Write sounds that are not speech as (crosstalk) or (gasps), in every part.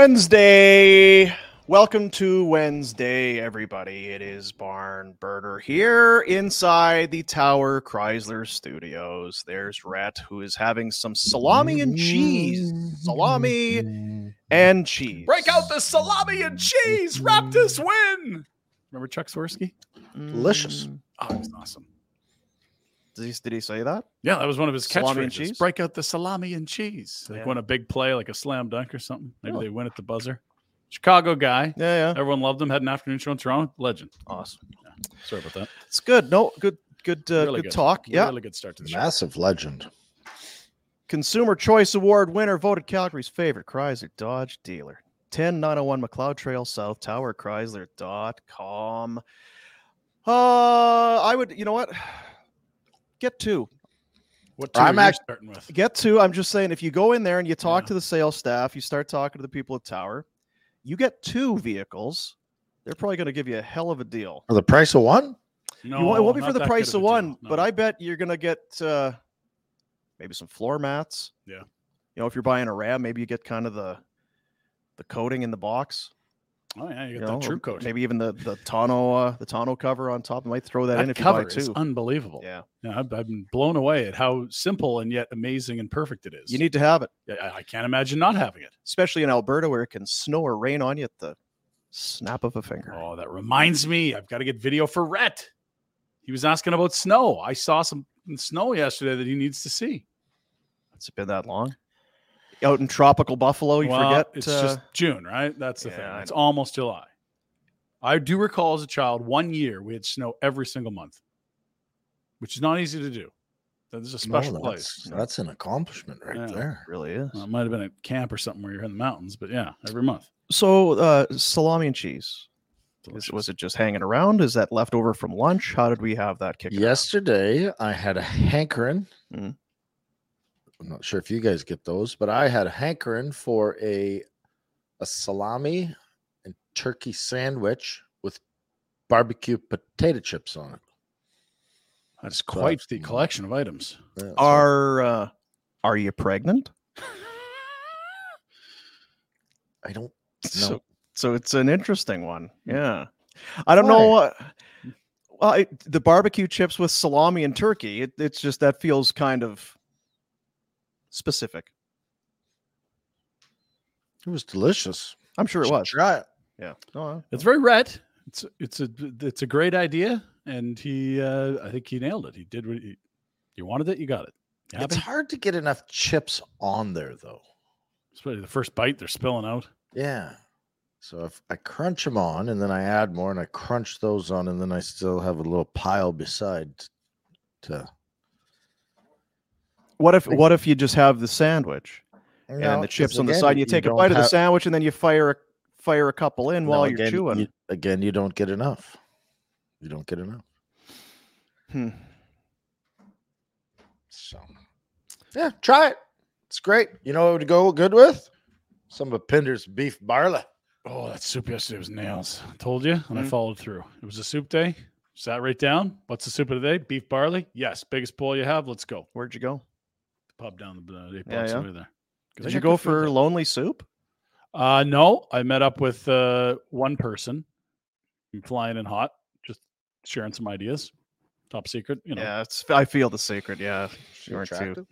Wednesday. Welcome to Wednesday, everybody. It is Barn Burner here inside the Tower Chrysler Studios. There's Rhett, who is having some salami and cheese. Salami and cheese. Break out the salami and cheese. Raptors win. Remember Chuck Swirsky? Delicious. Mm. Oh, it was awesome. Did he, did he say that? Yeah, that was one of his Salami catchphrases. cheese? Break out the salami and cheese. Like Yeah. won a big play, like a slam dunk or something. Maybe Really? they win at the buzzer. Chicago guy. Yeah, yeah. Everyone loved him. Had an afternoon show in Toronto. Legend. Awesome. Sorry about that. It's good. No, good, good, uh, Really good, talk. Yeah. Really good start to the show. Massive legend. Consumer Choice Award winner, voted Calgary's favorite Chrysler Dodge dealer. 10901 Macleod Trail South Tower Chrysler.com. Uh, I would, you know what? Get two. What two I'm are you act- starting with? Get two. I'm just saying, if you go in there and you talk Yeah. to the sales staff, you start talking to the people at Tower, you get two vehicles. They're probably going to give you a hell of a deal. For the price of one? you won't, it won't be for the price good of a deal. one, but I bet you're going to get uh, maybe some floor mats. Yeah. You know, if you're buying a Ram, maybe you get kind of the the coating in the box. Oh yeah, you You got know, that true coat. Maybe even the the tonneau uh, the tonneau cover on top. Might throw that, that in if cover you buy two. unbelievable. yeah, Yeah, I've, I've been blown away at how simple and yet amazing and perfect it is. you need to have it, Yeah, I, I can't imagine not having it. especially in Alberta where it can snow or rain on you at the snap of a finger. Oh, that reminds me, I've got to get video for Rhett. He was asking about snow. I saw some snow yesterday that he needs to see. It's been that long. Out in tropical Buffalo, you Well, forget. it's uh, just June, right? That's the yeah, thing. It's almost July. I do recall as a child, one year we had snow every single month, which is not easy to do. That is a No, special that's, place. that's an accomplishment right Yeah. there. really is. Well, it might have been a camp or something where you're in the mountains, but yeah, every month. So, uh, salami and cheese. Is, was it just hanging around? Is that left over from lunch? How did we have that kicked? around? Yesterday, I had a hankering. Mhm. I'm not sure if you guys get those, but I had a hankering for a a salami and turkey sandwich with barbecue potato chips on it. That's quite that's the collection of items. Yeah, so Are uh, are you pregnant? (laughs) I don't So, so it's an interesting one. Yeah, I don't know. Why? what well, it, the barbecue chips with salami and turkey. It, it's just that feels kind of specific. It was delicious. I'm sure it was. Try it. Yeah. No, It's very red. It's it's a it's a great idea, and he uh, I think he nailed it. He did what he, you wanted it, you got it. You It's hard to get enough chips on there, though. Especially the first bite, they're spilling out. Yeah. So if I crunch them on and then I add more and I crunch those on and then I still have a little pile beside to what if what if you just have the sandwich No, and the chips on the again, side? And you take a don't bite of the sandwich and then you fire a fire a couple in no, while you're chewing. you- again, you don't get enough. You don't get enough. Hmm. So yeah, try it. It's great. You know what would go good with? Some of Pinder's beef barley. Oh, that soup yesterday was nails. I told you, and I Mhm. followed through. It was a soup day. Sat right down. What's the soup of the day? Beef barley. Yes, biggest bowl you have. Let's go. Where'd you go? Pub down the uh, eight Yeah, blocks yeah. away there. 'Cause I Did you go for there. lonely soup? Uh, no, I met up with uh, one person. I'm flying in hot, just sharing some ideas. Top secret, you know. Yeah, it's. I feel the secret. Yeah, She sure too. attractive?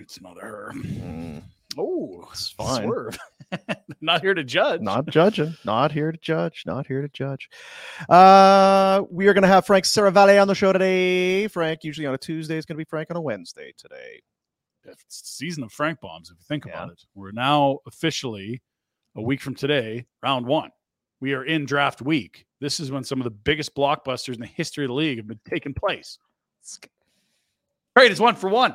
It's not her. Mm, Oh, it's fine. swerve. (laughs) not here to judge. Not judging. Not here to judge. Not here to judge. Uh, we are going to have Frank Seravalli on the show today. Frank, usually on a Tuesday, is going to be Frank on a Wednesday today. It's the season of Frank bombs. If you think Yeah. about it, we're now officially a week from today, round one. We are in draft week. This is when some of the biggest blockbusters in the history of the league have been taking place. Great, it's one for one.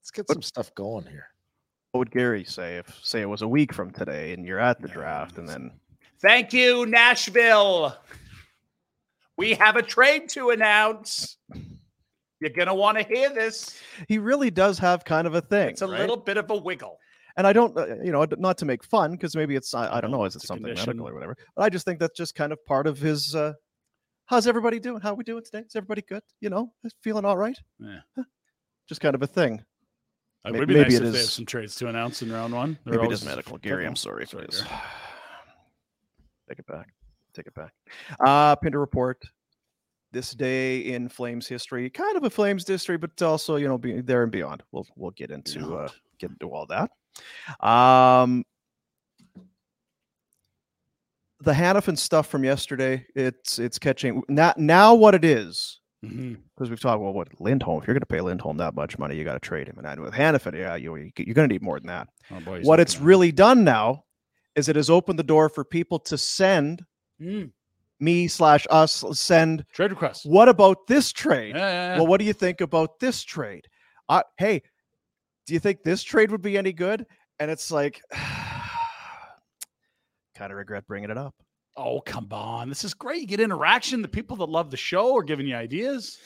Let's get some stuff going here. What would Gary say if, say, it was a week from today and you're at the draft and then (laughs) Thank you, Nashville. We have a trade to announce. You're going to want to hear this. he really does have kind of a thing. It's a right? little bit of a wiggle. and I don't, uh, you know, not to make fun because maybe it's, I, I don't know, is it it's something condition. medical or whatever? But I just think that's just kind of part of his. uh How's everybody doing? How are we doing today? Is everybody good? You know, feeling all right? Yeah. Just kind of a thing. It May- would be maybe nice it if they have some trades to announce in round one. They're Maybe it always is medical. Gary, I'm sorry if Sorry, it is. (sighs) Take it back. Take it back. Uh Pinder report. This day in Flames history, kind of a Flames history, but also you know be there and beyond. We'll we'll get into uh, get into all that. Um, the Hanifin stuff from yesterday, it's it's catching now. Now what it is because we've talked well, what Lindholm. If you're going to pay Lindholm that much money, you got to trade him. And with Hanifin, yeah, you you're going to need more than that Oh, boy, what it's really done now is it has opened the door for people to send Mm. Me slash us send trade requests. what about this trade Yeah, yeah, yeah. well what do you think about this trade uh, hey do you think this trade would be any good and it's like (sighs) kind of regret bringing it up oh, come on. This is great. You get interaction. The people that love the show are giving you ideas.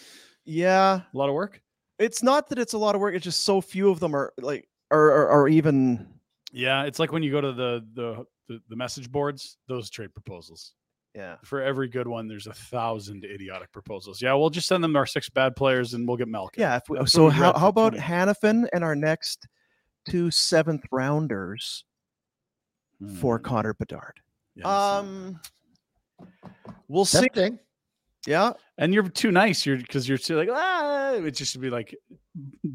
yeah A lot of work. it's not that it's a lot of work it's just so few of them are like are, are, are even Yeah, it's like when you go to the the the, the message boards, those trade proposals. Yeah For every good one, there's a thousand idiotic proposals. Yeah, we'll just send them our six bad players and we'll get Malkin. yeah if we, so how, how about 20. Hanifin and our next two seventh rounders for Mm. Connor Bedard. Yeah, it's- Um, we'll see. Tempting. Yeah, and you're too nice. You're because you're too like ah. It just should be like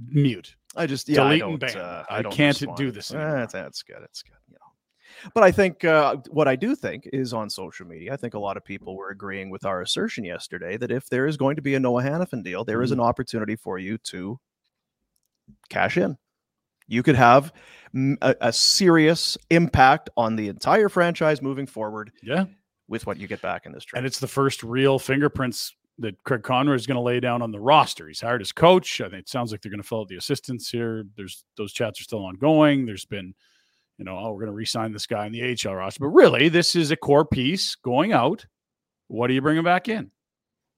mute. I just yeah, I Delete and don't, ban. uh, I don't can't respond. do this Eh, anymore. That's, that's good. That's good. But I think uh, what I do think is on social media. I think a lot of people were agreeing with our assertion yesterday that if there is going to be a Noah Hanifin deal, there is Mm-hmm. an opportunity for you to cash in. You could have a, a serious impact on the entire franchise moving forward Yeah, with what you get back in this trade. and it's the first real fingerprints that Craig Conroy is going to lay down on the roster. He's hired his coach. I think it sounds like they're going to fill out the assistants here. There's those chats are still ongoing. There's been, you know, oh, we're going to re-sign this guy in the AHL roster, but really, this is a core piece going out. What do you bring him back in?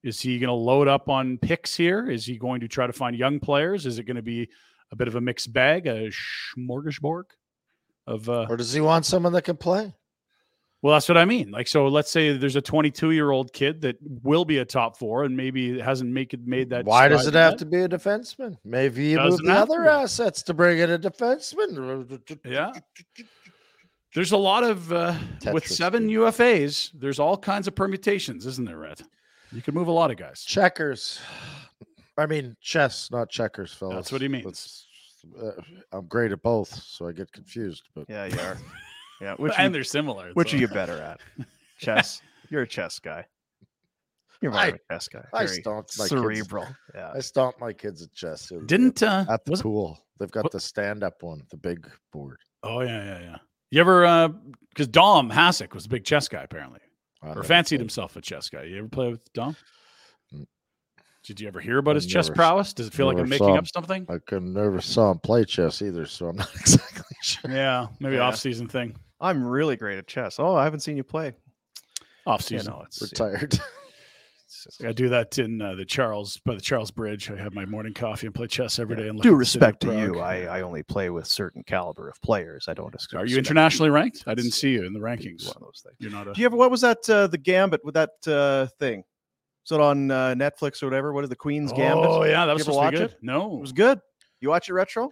Is he going to load up on picks here? Is he going to try to find young players? Is it going to be a bit of a mixed bag, a smorgasbord of uh, Or does he want someone that can play? Well, that's what I mean. Like, so let's say there's a 22 year old kid that will be a top four and maybe hasn't make it made that. Why does it stride have yet. to be a defenseman? Maybe you move Doesn't the other to. assets to bring in a defenseman. Yeah. There's a lot of uh, with seven dude. UFAs. There's all kinds of permutations, isn't there, Red? You can move a lot of guys. Checkers. I mean, chess, not checkers, fellas. That's what he means. Let's- uh, I'm great at both, so I get confused. But yeah, you are. (laughs) Yeah, which and you, they're similar. which so- are you (laughs) better at? (laughs) Chess. You're a chess guy. You're more I- of a chess guy. I Very stomped my kids. cerebral. (laughs) Yeah. I stomped my kids at chess. the Didn't uh, at the was it- pool. They've got what- the stand-up one, the big board. Oh yeah, yeah, yeah. You ever uh because Dom Hasek was a big chess guy apparently, I or fancied played. himself a chess guy. You ever play with Dom? Did you ever hear about I his chess never s- prowess? Does it feel like I'm making saw up something? I could never saw him play chess either, so I'm not exactly sure. Yeah, maybe Yeah. off season thing. I'm really great at chess. Oh, I haven't seen you play. Off You season. know, it's Retired. (laughs) it's I do that in uh, the Charles by the Charles Bridge. I have my morning coffee and play chess every yeah. day. And look Due at the city of respect to you, I, I only play with certain caliber of players. I don't. Discuss. Are you internationally ranked? I didn't see you in the rankings. One of those things. You're not a. Do you ever? What was that? Uh, the Gambit with that uh, thing? Is it on uh, Netflix or whatever? What is the Queen's Gambit? Oh yeah, that was You ever supposed to be watch good. No, It was good. You watch it retro?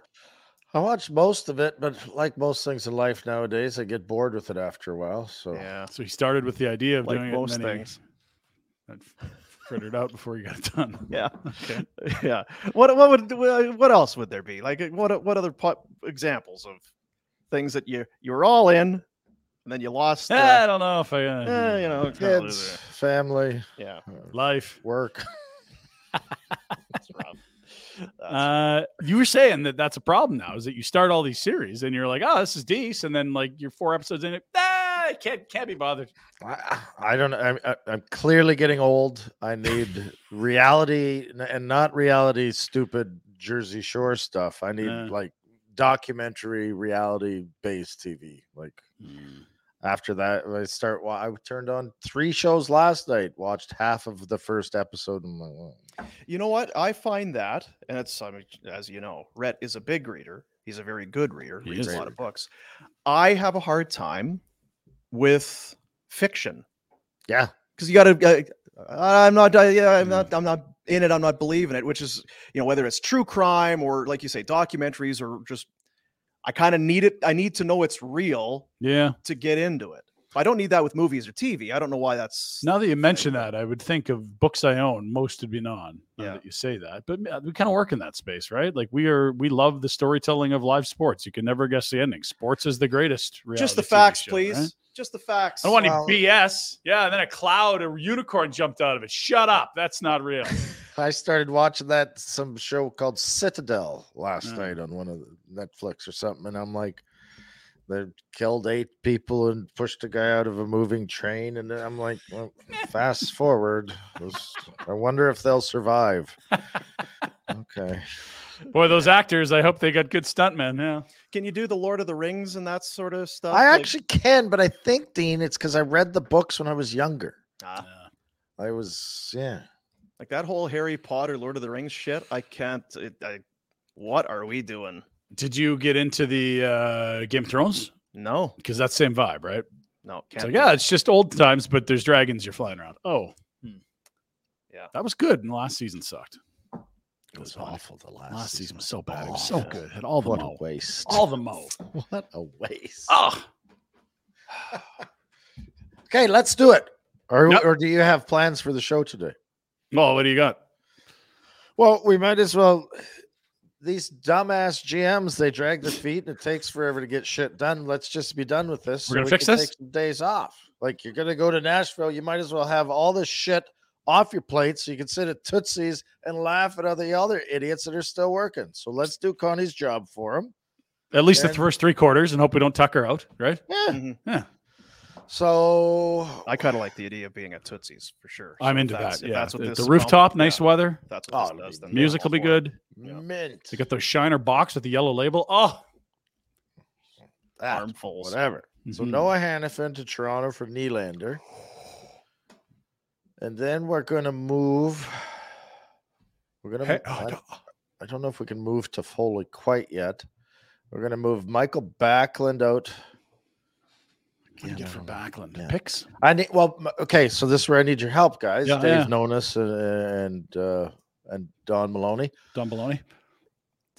I watched most of it, but like most things in life nowadays, I get bored with it after a while. So Yeah. So he started with the idea of Like doing most it, and then things. he that frittered out before he got it done. (laughs) Yeah. (laughs) Okay. (laughs) yeah. What what would what else would there be? Like what what other po- examples of things that you you were all in and then you lost? Eh, I Uh, don't know if I. Uh, eh, you know, kids, family, Yeah. uh, life. work. That's rough. That's- Uh, you were saying that that's a problem now. Is that you start all these series and you're like, oh, this is decent, and then like you're four episodes in it, ah, I can't can't be bothered. I, I don't know. I'm, I- I'm clearly getting old. I need (laughs) reality and not reality, stupid Jersey Shore stuff. I need Yeah. like documentary, reality based TV. Like after that, I start. wa- I turned on three shows last night. Watched half of the first episode. And I'm like, "Well, You know what? I find that, and it's I mean, as you know, Rhett is a big reader. He's a very good reader. He reads a lot of books. I have a hard time with fiction yeah, because you got to. Uh, I'm not. Uh, yeah, I'm not. I'm not in it. I'm not believing it. Which is, you know, whether it's true crime or, like you say, documentaries or just. I kind of need it. I need to know it's real Yeah. to get into it. I don't need that with movies or TV. I don't know why that's. Now that you mention that, I would think of books I own. Most would be non. Now Yeah. that you say that, but we kind of work in that space, right? Like we are, we love the storytelling of live sports. You can never guess the ending. Sports is the greatest. just the TV facts, show, please. right? Just the facts. I don't want Well- any BS. Yeah, and then a cloud, a unicorn jumped out of it. Shut up. That's not real. (laughs) I started watching that some show called Citadel last Yeah. night on one of the Netflix or something, and I'm like, they killed eight people and pushed a guy out of a moving train, and then I'm like, well, (laughs) fast forward, I wonder if they'll survive. (laughs) Okay, Boy, those actors, I hope they got good stuntmen. Yeah. Can you do the Lord of the Rings and that sort of stuff? I Like- actually can, but I think Dean, it's because I read the books when I was younger. Ah, I was, yeah. like that whole Harry Potter, Lord of the Rings shit. I can't. It, I, what are we doing? Did you get into the uh, Game of Thrones? No, Because that's same vibe, right? no, It's can't. like, yeah, it. it's just old times, but there's dragons you're flying around. Oh, hmm. Yeah. that was good. And the last season sucked. It was funny. awful. The last, Last season was so bad. It was so good. Had all the What mo. waste. All the mo. (laughs) what a waste. Oh, (sighs) Okay, let's do it. Or, Yep. or do you have plans for the show today? Well, what do you got? Well, we might as well. These dumbass GMs, they drag their feet and it takes forever to get shit done. Let's just be done with this. We're gonna we fix can this? Take some days off. Like you're gonna go to Nashville, you might as well have all this shit off your plate so you can sit at Tootsie's and laugh at other other idiots that are still working. So let's do Connie's job for him. At least the first three quarters, and hope we don't tuck her out. Right? Yeah. Mhm. Yeah. So I kind of like the idea of being at Tootsie's for sure. I'm So into that's- that. Yeah. that's what The, this the rooftop, about, nice yeah, weather. That's Oh, what it'll this does. be Music will be all for it. good. Yeah. mint. They got those shiner box with the yellow label. Oh, that, Armfuls. whatever. So Mhm. Noah Hanifin to Toronto for Nylander. And then we're going to move. We're going to. Hey, oh, I, no. I don't know if we can move Toffoli quite yet. We're going to move Michael Backlund out. what do you Again, get I for don't. Backlund? Yeah. Picks? I need well, okay. So this is where I need your help, guys. Yeah, Dave yeah. Nonis and and, uh, and Don Maloney. Don Maloney.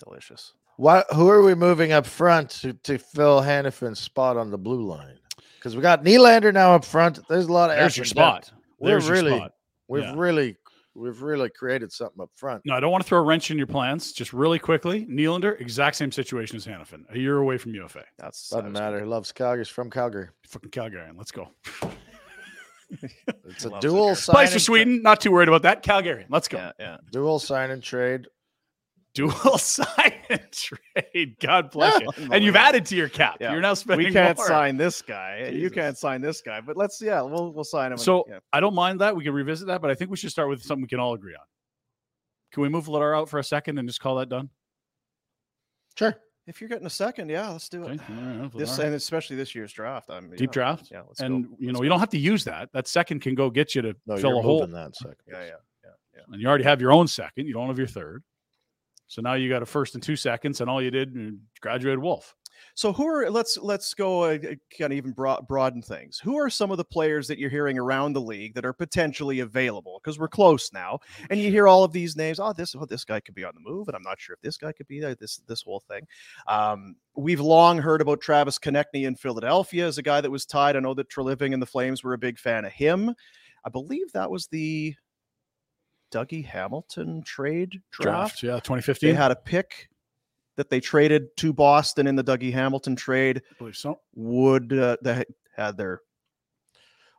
Delicious. What? Who are we moving up front to, to fill Hanifin's spot on the blue line? Because we got Nylander now up front. There's a lot of There's effort your depth. Spot. We're really- spot. We've Yeah. really, we've really created something up front. No, I don't want to throw a wrench in your plans. Just really quickly, Nylander, exact same situation as Hanifin. A year away from UFA. That's Doesn't matter. He loves Calgary. He's from Calgary. Fucking Calgarian. Let's go. It's (laughs) a dual here. sign. Place for and- Sweden. Not too worried about that. Calgarian. Let's go. Yeah, yeah. Dual sign and trade. Dual (laughs) sign and trade. God bless oh, you. And you've added to your cap. Yeah. You're now spending We can't more. sign this guy. and You can't sign this guy. But let's yeah, we'll we'll sign him. and- So yeah. I don't mind that. We can revisit that, but I think we should start with something we can all agree on. Can we move Vladar out for a second and just call that done? Sure. if you're getting a second, yeah, let's do it. Okay. all right, This and especially this year's draft. I'm Deep yeah, draft. Yeah, let's and go. you Let's know, go. you don't have to use that. That second can go get you to No, fill you're a hole. moving that second. Yeah, yeah, yeah, yeah. and you already have your own second. You don't have your third. So now you got a first and two seconds, and all you did you graduated Wolf. So who are let's let's go uh, kind of even broad, broaden things. Who are some of the players that you're hearing around the league that are potentially available? Because we're close now, and you hear all of these names. Oh, this oh, this guy could be on the move, and I'm not sure if this guy could be there. This this whole thing. Um, we've long heard about Travis Konecny in Philadelphia as a guy that was tied. I know that Treliving and the Flames were a big fan of him. I believe that was the Dougie Hamilton trade draft. Draft, yeah, They 2015. had a pick that they traded to Boston in the Dougie Hamilton trade. I believe so. Would uh, they had their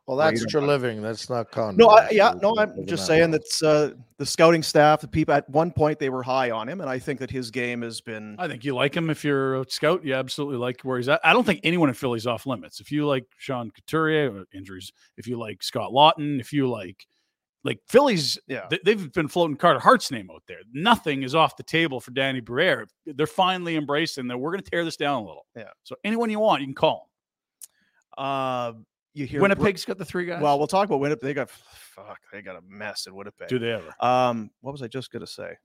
Well, Well, that's you true don't- living. That's not con. no, I, yeah, no. I'm just saying that's uh, the scouting staff. The people at one point they were high on him, and I think that his game has been. I think you like him if you're a scout. You absolutely like where he's at. I don't think anyone in Philly's off limits. If you like Sean Couturier, uh, injuries. If you like Scott Laughton, if you like like Philly's, Yeah. they, they've been floating Carter Hart's name out there. Nothing is off the table for Danny Briere. They're finally embracing that we're going to tear this down a little. Yeah. So anyone you want, you can call Uh, you hear Winnipeg's got the three guys. Well, we'll talk about Winnipeg. They got fuck. They got a mess in Winnipeg. do they ever? Um, what was I just gonna say?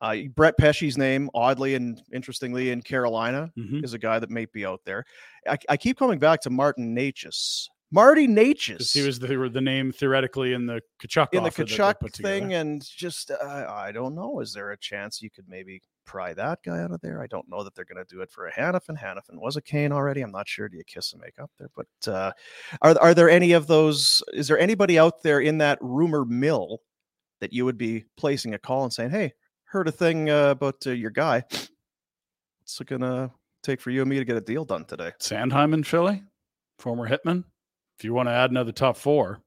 Uh, Brett Pesce's name, oddly and interestingly, in Carolina, Mhm. is a guy that may be out there. I, I keep coming back to Martin Necas. Marty Necas. He was the, the name theoretically in the Tkachuk in the offer that they Tkachuk together. thing, and just uh, I don't know. Is there a chance you could maybe pry that guy out of there? I don't know that they're going to do it for a Hanifin. Hanifin was a Kane already. I'm not sure. Do you kiss and make up there? But uh, are are there any of those? Is there anybody out there in that rumor mill that you would be placing a call and saying, "Hey, heard a thing uh, about uh, your guy. What's it gonna take for you and me to get a deal done today?" Sanheim in Philly, former hitman. If you want to add another top four,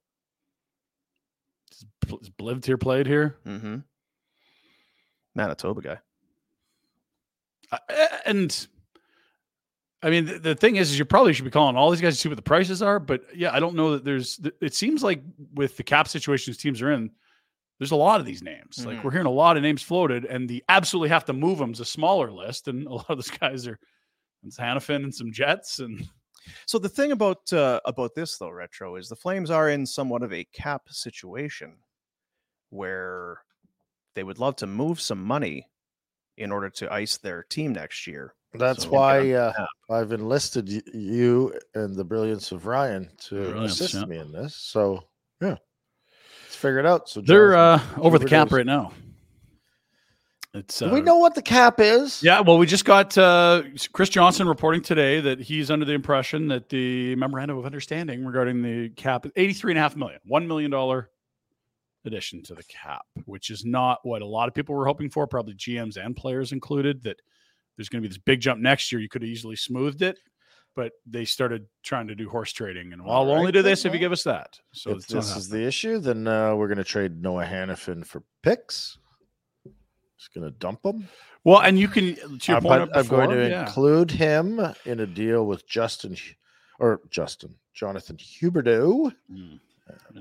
is Bl- here played here, Mm-hmm. Manitoba guy. Uh, and I mean the, the thing is, is you probably should be calling all these guys to see what the prices are. But yeah, I don't know that there's. It seems like with the cap situations teams are in, there's a lot of these names. Like Mhm. we're hearing a lot of names floated, and the absolutely have to move them is a smaller list, and a lot of those guys are. It's Hanifin and some Jets, and So the thing about uh, about this though, retro, is the Flames are in somewhat of a cap situation where they would love to move some money in order to ice their team next year. That's So- why uh, I've enlisted y- you and the brilliance of Ryan to Brilliance, assist yeah. me in this. So yeah, let's figure it out. So they're uh, over the cap right now. It's Do uh, we know what the cap is? Yeah, well, we just got uh, Chris Johnston reporting today that he's under the impression that the memorandum of understanding regarding the cap is 83 and a half million, $1 million addition to the cap, which is not what a lot of people were hoping for, probably GMs and players included, that there's going to be this big jump next year. You could have easily smoothed it, but they started trying to do horse trading. And well, we'll only do this if you give us that. So if this is the issue, then uh, we're going to trade Noah Hanifin for picks. Just going to dump them. well, and you can, to your Uh, point, I'm going to yeah. include him in a deal with Justin or Justin Jonathan Huberdeau Mm.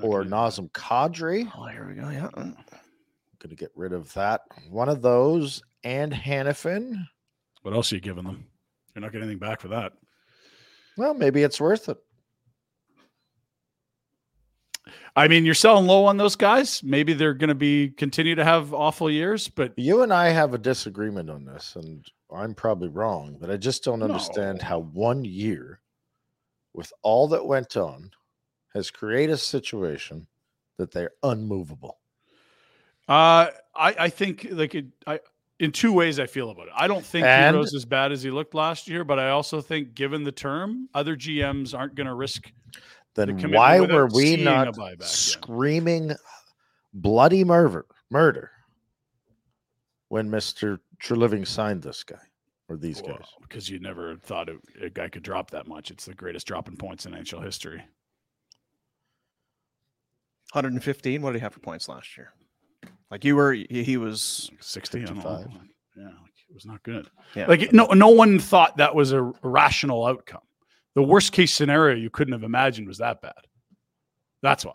or. Nazem Kadri. Oh, here we go. Yeah. going to get rid of that. One of those and Hanifin. What else are you giving them? You're not getting anything back for that. Well, maybe it's worth it. I mean, you're selling low on those guys. Maybe they're going to be continue to have awful years, but You and I have a disagreement on this, and I'm probably wrong, but I just don't understand No. how one year, with all that went on, has created a situation that they're unmovable. uh, I, I think like it, I in two ways I feel about it. I don't think And- Heroes as bad as he looked last year, but I also think, given the term, other GMs aren't going to risk. Then commitment why were we not buyback, yeah. screaming bloody murder murder when Mr. Treliving signed this guy or these Well, guys? because you never thought it, a guy could drop that much. It's the greatest drop in points in NHL history. 115. What did he have for points last year? Like you were, he, he was. 60, I don't know. 55. Yeah, like, it was not good. Yeah. Like no, no one thought that was a rational outcome. The worst case scenario you couldn't have imagined was that bad. That's why.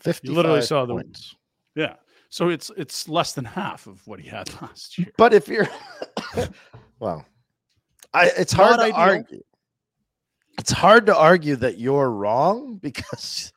55 literally saw the- points. Yeah. So it's it's less than half of what he had (laughs) last year. But if you're, (coughs) well, I it's hard Not to ideal. argue. It's hard to argue that you're wrong (laughs) because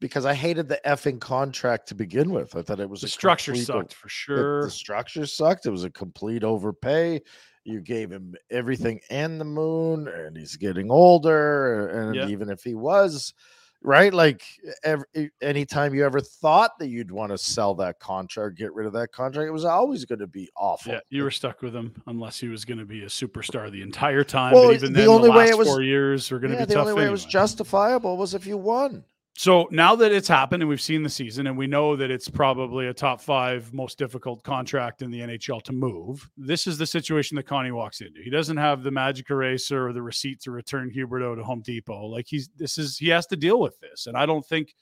because I hated the effing contract to begin with. I thought it was The a structure complete o- sucked for the- sure. The structure sucked. It was a complete overpay. You gave him everything and the moon, and he's getting older. And Yeah. even if he was right, like every, anytime you ever thought that you'd want to sell that contract, get rid of that contract, it was always going to be awful. Yeah, you were stuck with him unless he was going to be a superstar the entire time. Well, but even the then, only the way it was- four years are going to Yeah, be the tough. only way it was justifiable was if you won. So now that it's happened and we've seen the season and we know that it's probably a top five most difficult contract in the NHL to move, this is the situation that Connie walks into. He doesn't have the magic eraser or the receipt to return Huberdeau to Home Depot. Like he's this is he has to deal with this. And I don't think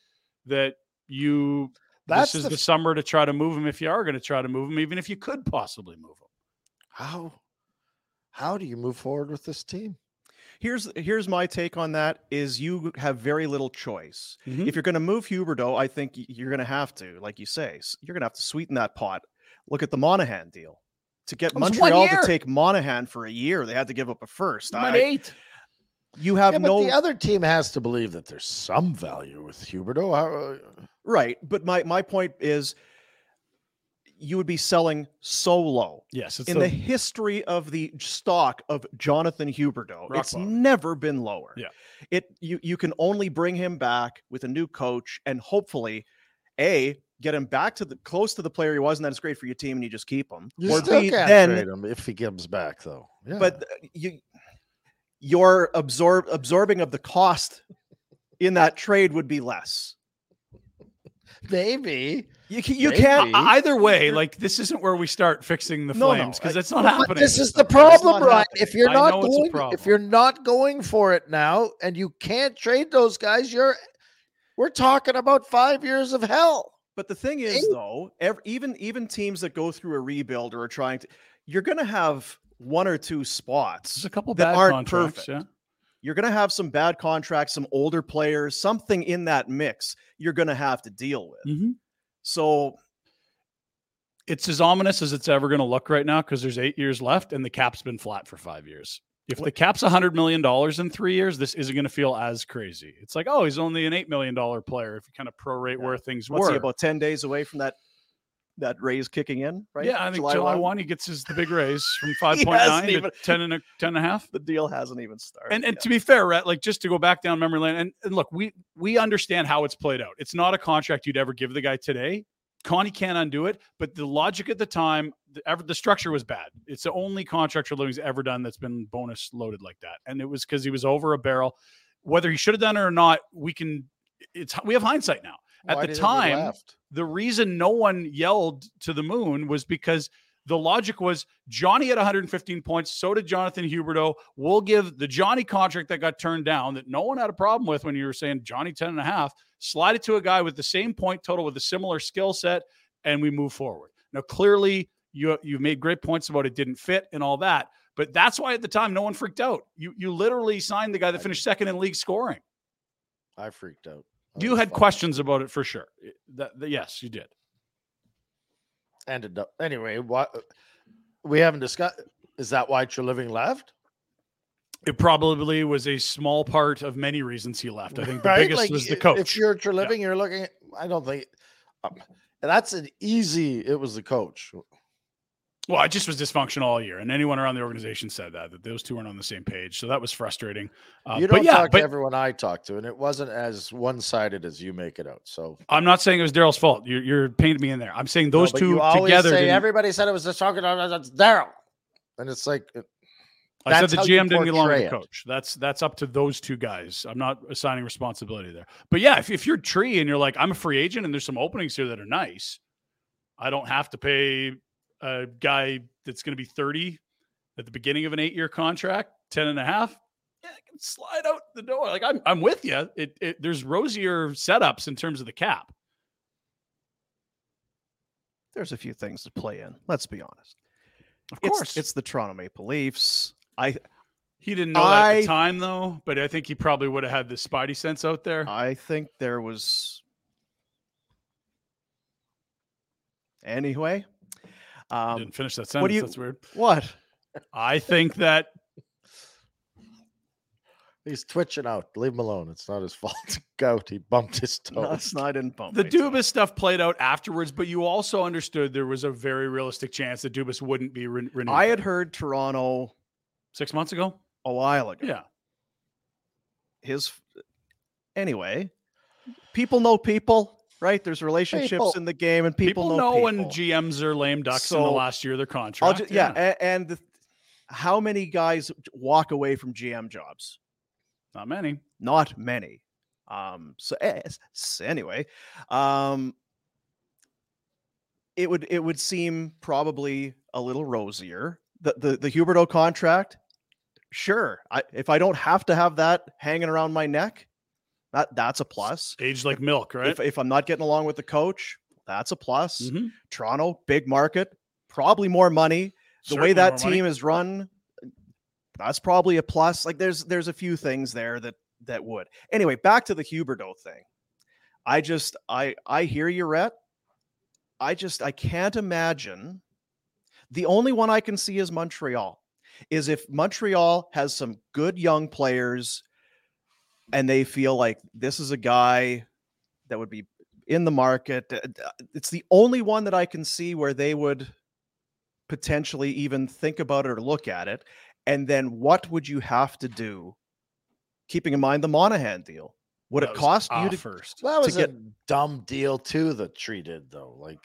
that you That's this is the the, summer to try to move him if you are going to try to move him, even if you could possibly move him. How how do you move forward with this team? Here's here's my take on that: is you have very little choice. Mhm. If you're going to move Huberdeau, I think you're going to have to, like you say, you're going to have to sweeten that pot. Look at the Monahan deal. To get It was one Montreal to take Monahan for a year, they had to give up a first. I- eight. you have Yeah, but no the other team has to believe that there's some value with Huberdeau. How, right, but my my point is, you would be selling so low. Yes, it's in the history of the stock of Jonathan Huberdeau, it's bottom. never been lower. Yeah. It you you can only bring him back with a new coach and hopefully a get him back to the close to the player he was and that's great for your team and you just keep him. you or still B, can't then trade him if he comes back, though. Yeah. but uh, you your absorb absorbing of the cost in that trade would be less. (laughs) maybe You can, you Maybe. can't either way, like this isn't where we start fixing the No, no, flames because I- it's not But happening. this is the problem, not Ryan. happening. If you're not know it's a going, if you're not going for it now, and you can't trade those guys, you're we're talking about five years of hell. But the thing is, Eight. though, ev- even even teams that go through a rebuild or are trying to, you're going to have one or two spots There's a couple that bad aren't contracts. perfect. Yeah. You're going to have some bad contracts, some older players, something in that mix you're going to have to deal with. Mhm. So It's as ominous as it's ever going to look right now because there's eight years left and the cap's been flat for five years. If the cap's a hundred million dollars in three years, this isn't going to feel as crazy. It's like, oh, he's only an eight million dollar player if you kind of prorate where things what's were. he about 10 days away from that that raise kicking in, right? Yeah, I think July, 1? one he gets his the big raise from (laughs) five point nine to even- (laughs) ten and a ten and a half. The deal hasn't even started. And and yet. to be fair, Rhett, like just to go back down memory lane, and, and look, we we understand how it's played out. It's not a contract you'd ever give the guy today. Connie can't undo it, but the logic at the time, the, ever, the structure was bad. It's the only contract Treliving's ever done that's been bonus loaded like that, and it was because he was over a barrel. Whether he should have done it or not, we can. It's we have hindsight now. At the time, the reason no one yelled to the moon was because the logic was Johnny had 115 points, so did Jonathan Huberdeau. We'll give the Johnny contract that got turned down that no one had a problem with when you were saying Johnny 10 and a half, slide it to a guy with the same point total with a similar skill set, and we move forward. Now, clearly, you you made great points about it didn't fit and all that, but that's why at the time no one freaked out. You you literally signed the guy that finished second in league scoring. I freaked out. I You had fucking- questions about it for sure. That, that- yes, you did. ended up anyway. What we haven't discussed is that why Treliving left? It probably was a small part of many reasons he left. I think the Right? biggest Like, was the coach. If you're Treliving, you're looking. At, I don't think. Um, that's an easy. It was the coach. Well, it just was dysfunctional all year, and anyone around the organization said that that those two weren't on the same page. So that was frustrating. Uh, you but don't yeah, talk but to everyone I talked to, and it wasn't as one sided as you make it out. So I'm not saying it was Daryl's fault. You're, you're painting me in there. I'm saying those No, two together. Say, everybody said it was just talking about that's Daryl, and it's like uh, I said the GM didn't get along with the coach. That's that's up to those two guys. I'm not assigning responsibility there. But yeah, if, if you're Tree and you're like, I'm a free agent and there's some openings here that are nice, I don't have to pay a guy that's going to be 30 at the beginning of an eight year contract, 10 and a half. Yeah, I can slide out the door. Like I'm, I'm with you. It, it, there's rosier setups in terms of the cap. There's a few things to play in. Let's be honest. Of course, it's, the Toronto Maple Leafs. I he didn't know that at the time though, but I think he probably would have had the spidey sense out there. I think there was. Anyway, um, didn't finish that sentence. what sentence. do you- That's weird. what? I think that he's twitching out. Leave him alone. It's not his fault. (laughs) Gout. He bumped his toe. No, it's not in bump. the me, so- Dubas stuff played out afterwards, but you also understood there was a very realistic chance that Dubas wouldn't be re- renewed. I had heard Toronto six months ago. a while ago. Yeah, His anyway, people know people, right? There's relationships People- in the game, and people, people, know, know, when. GMs are lame ducks in the last year of their I'll contract. ju- yeah, a- and the, how many guys walk away from GM jobs? not many. Not many. Um. So eh, s- s- anyway, um, it would it would seem probably a little rosier. The the the Huberdeau contract, sure. I, if I don't have to have that hanging around my neck, that that's a plus. Aged like milk, right? If if I'm not getting along with the coach, that's a plus. Mhm. Toronto, big market, probably more money. The Certainly way that more money. team is run, that's probably a plus. Like there's there's a few things there that that would. Anyway, back to the Huberdeau thing. I just I I hear you, Rhett. I just I can't imagine. The only one I can see is Montreal. Is if Montreal has some good young players and they feel like this is a guy that would be in the market. uh, uh, It's the only one that I can see where they would potentially even think about it or look at it. And then what would you have to do? Keeping in mind the Monahan deal. Would That it cost you off to first? Well, That was get- a dumb deal too. That Tree did though. Like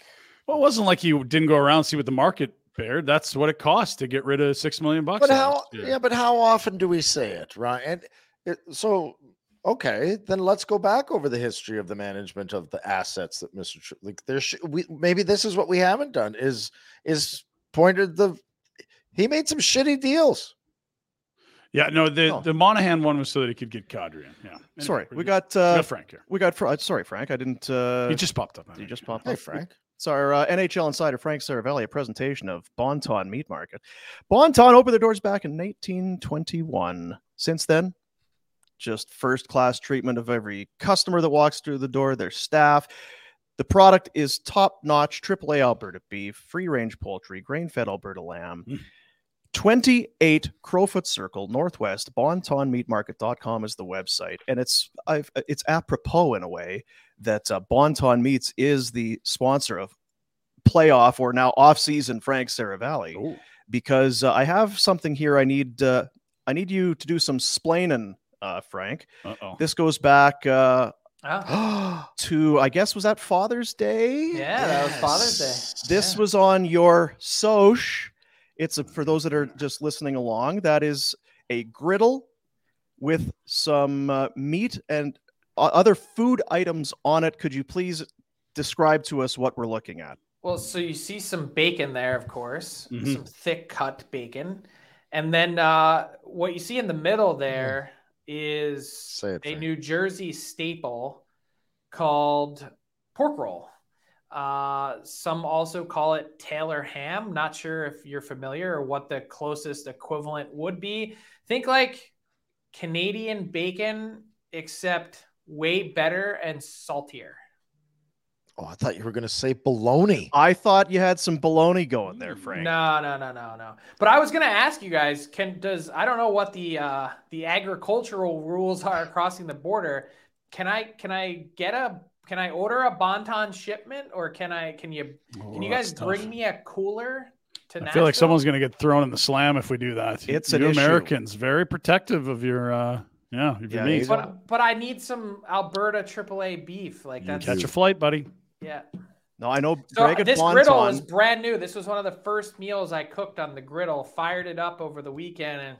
Well, it wasn't like he didn't go around and see what the market bared. That's what it cost to get rid of six million bucks. But how? last. Yeah, but how often do we say it, right? And it, so, okay, then let's go back over the history of the management of the assets that Mister Tr- like. There, sh- we maybe this is what we haven't done is is pointed the. He made some shitty deals. Yeah, no, the, Oh. the Monahan one was so that he could get Kadri in. Yeah. Anyway, sorry, we're we got we uh got Frank here. we got Fra- sorry, Frank. I didn't uh He just popped up. He just popped Hey, up. Frank. It's our uh, NHL insider Frank Seravalli, a presentation of Bonton Meat Market. Bonton opened their doors back in 1921. Since then, just first class treatment of every customer that walks through the door, their staff. The product is top notch AAA Alberta beef, free range poultry, grain fed Alberta lamb. Mm. 28 Crowfoot Circle Northwest, bontonmeatmarket.com is the website. And it's I've, it's apropos in a way that uh, Bonton Meats is the sponsor of playoff or now off-season Frank Seravalli Ooh. because uh, I have something here I need uh, I need you to do some splaining, uh, Frank. Uh-oh. This goes back uh, Oh, (gasps) to I guess was that Father's Day? yeah, that was Father's Day. This Yeah. was on your Soch. It's a, for those that are just listening along. That is a griddle with some uh, meat and o- other food items on it. Could you please describe to us what we're looking at? Well, so you see some bacon there, of course, Mhm. some thick cut bacon, and then uh, what you see in the middle there is a. New Jersey staple called pork roll. Uh, some also call it Taylor ham. Not sure if you're familiar or what the closest equivalent would be. Think like Canadian bacon, except way better and saltier. Oh, I thought you were going to say baloney. I thought you had some baloney going there, Frank. No, no, no, no, no. But I was gonna ask you guys, can does I don't know what the uh the agricultural rules are crossing the border. Can I can I get a can I order a Bon Ton shipment or can I can you can you Oh, guys tough. bring me a cooler to I feel like someone's going to get thrown in the slam if we do that. It's you an issue. Americans very protective of your uh yeah, of your Yeah, meat. but but I need some Alberta AAA beef. Like You that's catch a flight, buddy. Yeah. No, I know So this griddle is brand new. This was one of the first meals I cooked on the griddle. Fired it up over the weekend and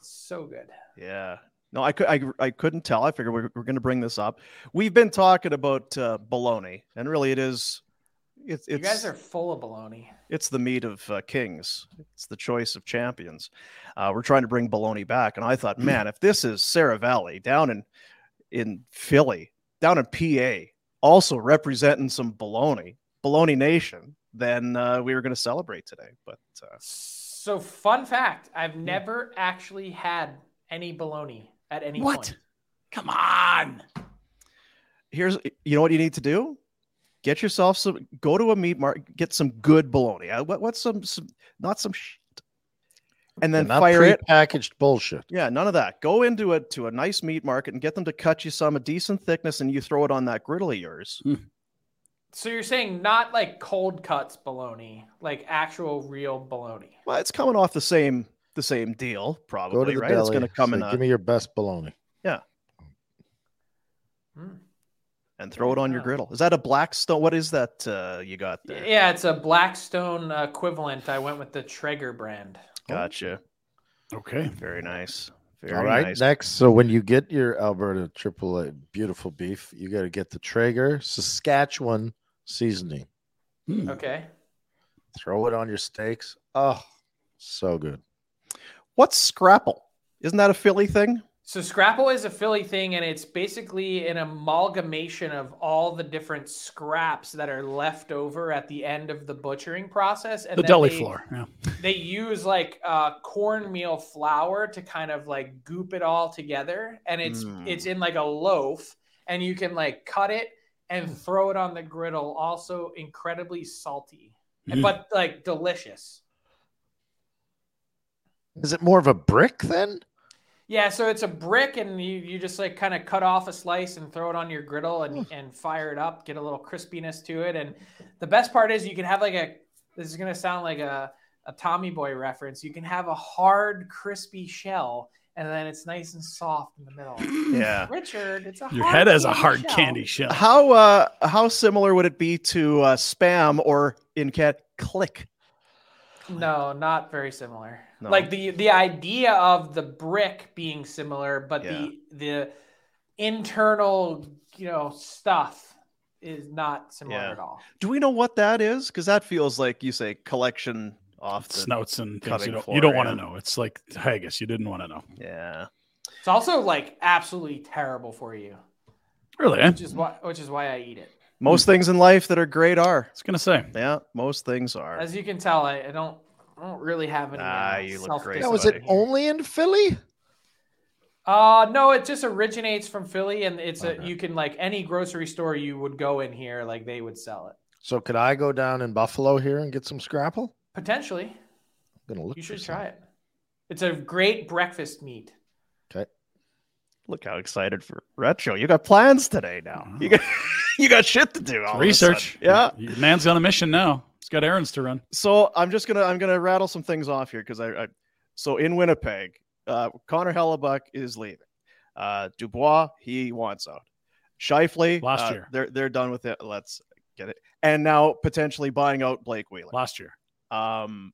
so good. Yeah. No, I could I, I couldn't tell. I figured we're, we're going to bring this up. We've been talking about uh, bologna, and really, it is. It's You guys are full of baloney. it's the meat of uh, kings. It's the choice of champions. Uh, we're trying to bring bologna back, and I thought, man, if this is Seravalli down in in Philly, down in PA, also representing some baloney, baloney nation, then uh, we were going to celebrate today. But uh, So, fun fact I've never actually had any baloney at any What? point. Come on. here's you know what you need to do get yourself some go to a meat market get some good bologna Uh, what, what's some, some not some shit and then not fire it packaged bullshit. yeah none of that go into it to a nice meat market and get them to cut you some a decent thickness and you throw it on that griddle of yours So, you're saying not like cold cuts baloney, like actual real baloney. well it's coming off the same the same deal Go to probably the right deli. it's going to come say, in a, Give me your best bologna. Hmm. and throw it on your griddle is that a blackstone what is that uh, you got there Yeah, it's a Blackstone equivalent. I went with the Traeger brand. Gotcha Okay. very nice very All right. nice Next, so when you get your Alberta AAA beautiful beef, you got to get the Traeger Saskatchewan seasoning. Hmm. Okay. Throw it on your steaks. Oh, so good. what's scrapple isn't that a philly thing So Scrapple is a Philly thing, and it's basically an amalgamation of all the different scraps that are left over at the end of the butchering process. And The deli they, floor. Yeah. (laughs) They use like uh, cornmeal flour to kind of like goop it all together, and it's Mm. it's in like a loaf, and you can like cut it and throw it on the griddle. Also incredibly salty, Mm. but like delicious. Is it more of a brick then? Yeah, so it's a brick, and you, you just like kind of cut off a slice and throw it on your griddle and, and fire it up, get a little crispiness to it. And the best part is you can have like a this is gonna sound like a, a Tommy Boy reference. You can have a hard, crispy shell, and then it's nice and soft in the middle. (clears throat) yeah Richard, it's a Your hard head has a hard shell. candy shell. How uh how similar would it be to uh, spam or in cat click? No, not very similar. No. Like the the idea of the brick being similar, but Yeah. the the internal you know stuff is not similar Yeah. at all. Do we know what that is? Because that feels like you say collection off the Snouts and things cutting you don't, you don't want to know. It's like haggis. You didn't want to know. yeah. It's also like absolutely terrible for you, Really? Which is why which is why I eat it. Most things in life that are great are. I was gonna say. Yeah, most things are. As you can tell, I, I don't I don't really have any. Ah, uh, you look great, Now, is it only in Philly? Uh no, it just originates from Philly, and it's a you can like any grocery store you would go in here, like they would sell it So could I go down in Buffalo here and get some scrapple? potentially. I'm gonna look. You should try it. It's a great breakfast meat. Okay. Look how excited for retro. You got plans today now. You got (laughs) you got shit to do. all Research. Yeah. Man's on a mission now. He's got errands to run. So I'm just gonna I'm gonna rattle some things off here because I, I so in Winnipeg, uh, Connor Hellebuyck is leaving. Uh, Dubois, he wants out. Scheifele, Last uh, year. they're they're done with it. Let's get it. And now potentially buying out Blake Wheeler. Last year. Um,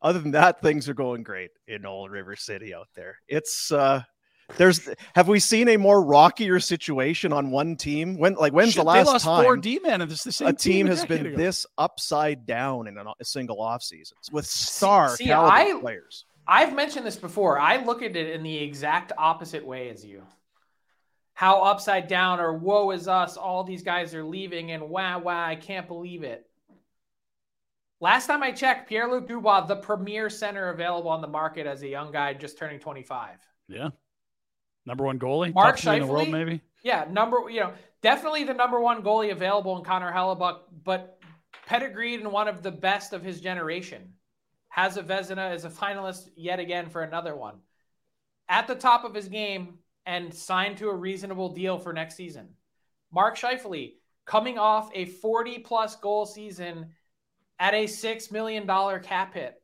other than that, things are going great in Old River City out there. It's uh, there's have we seen a more rockier situation on one team? When like when's Shit, the last they lost time four D men and it's the same a team has been ago. this upside down in an- a single offseason with star see, caliber I- players? I've mentioned this before. I look at it in the exact opposite way as you. How upside down or woe is us, all these guys are leaving and wow, wow, I can't believe it. Last time I checked, Pierre Luc Dubois, the premier center available on the market as a young guy just turning 25. Yeah. Number one goalie. Mark top two in the world, Scheifele? maybe. Yeah, number, you know, definitely the number one goalie available in Connor Hellebuyck, but pedigreed and one of the best of his generation. Has a Vezina as a finalist yet again for another one. At the top of his game and signed to a reasonable deal for next season. Mark Scheifele coming off a 40 plus goal season at a $6 million cap hit.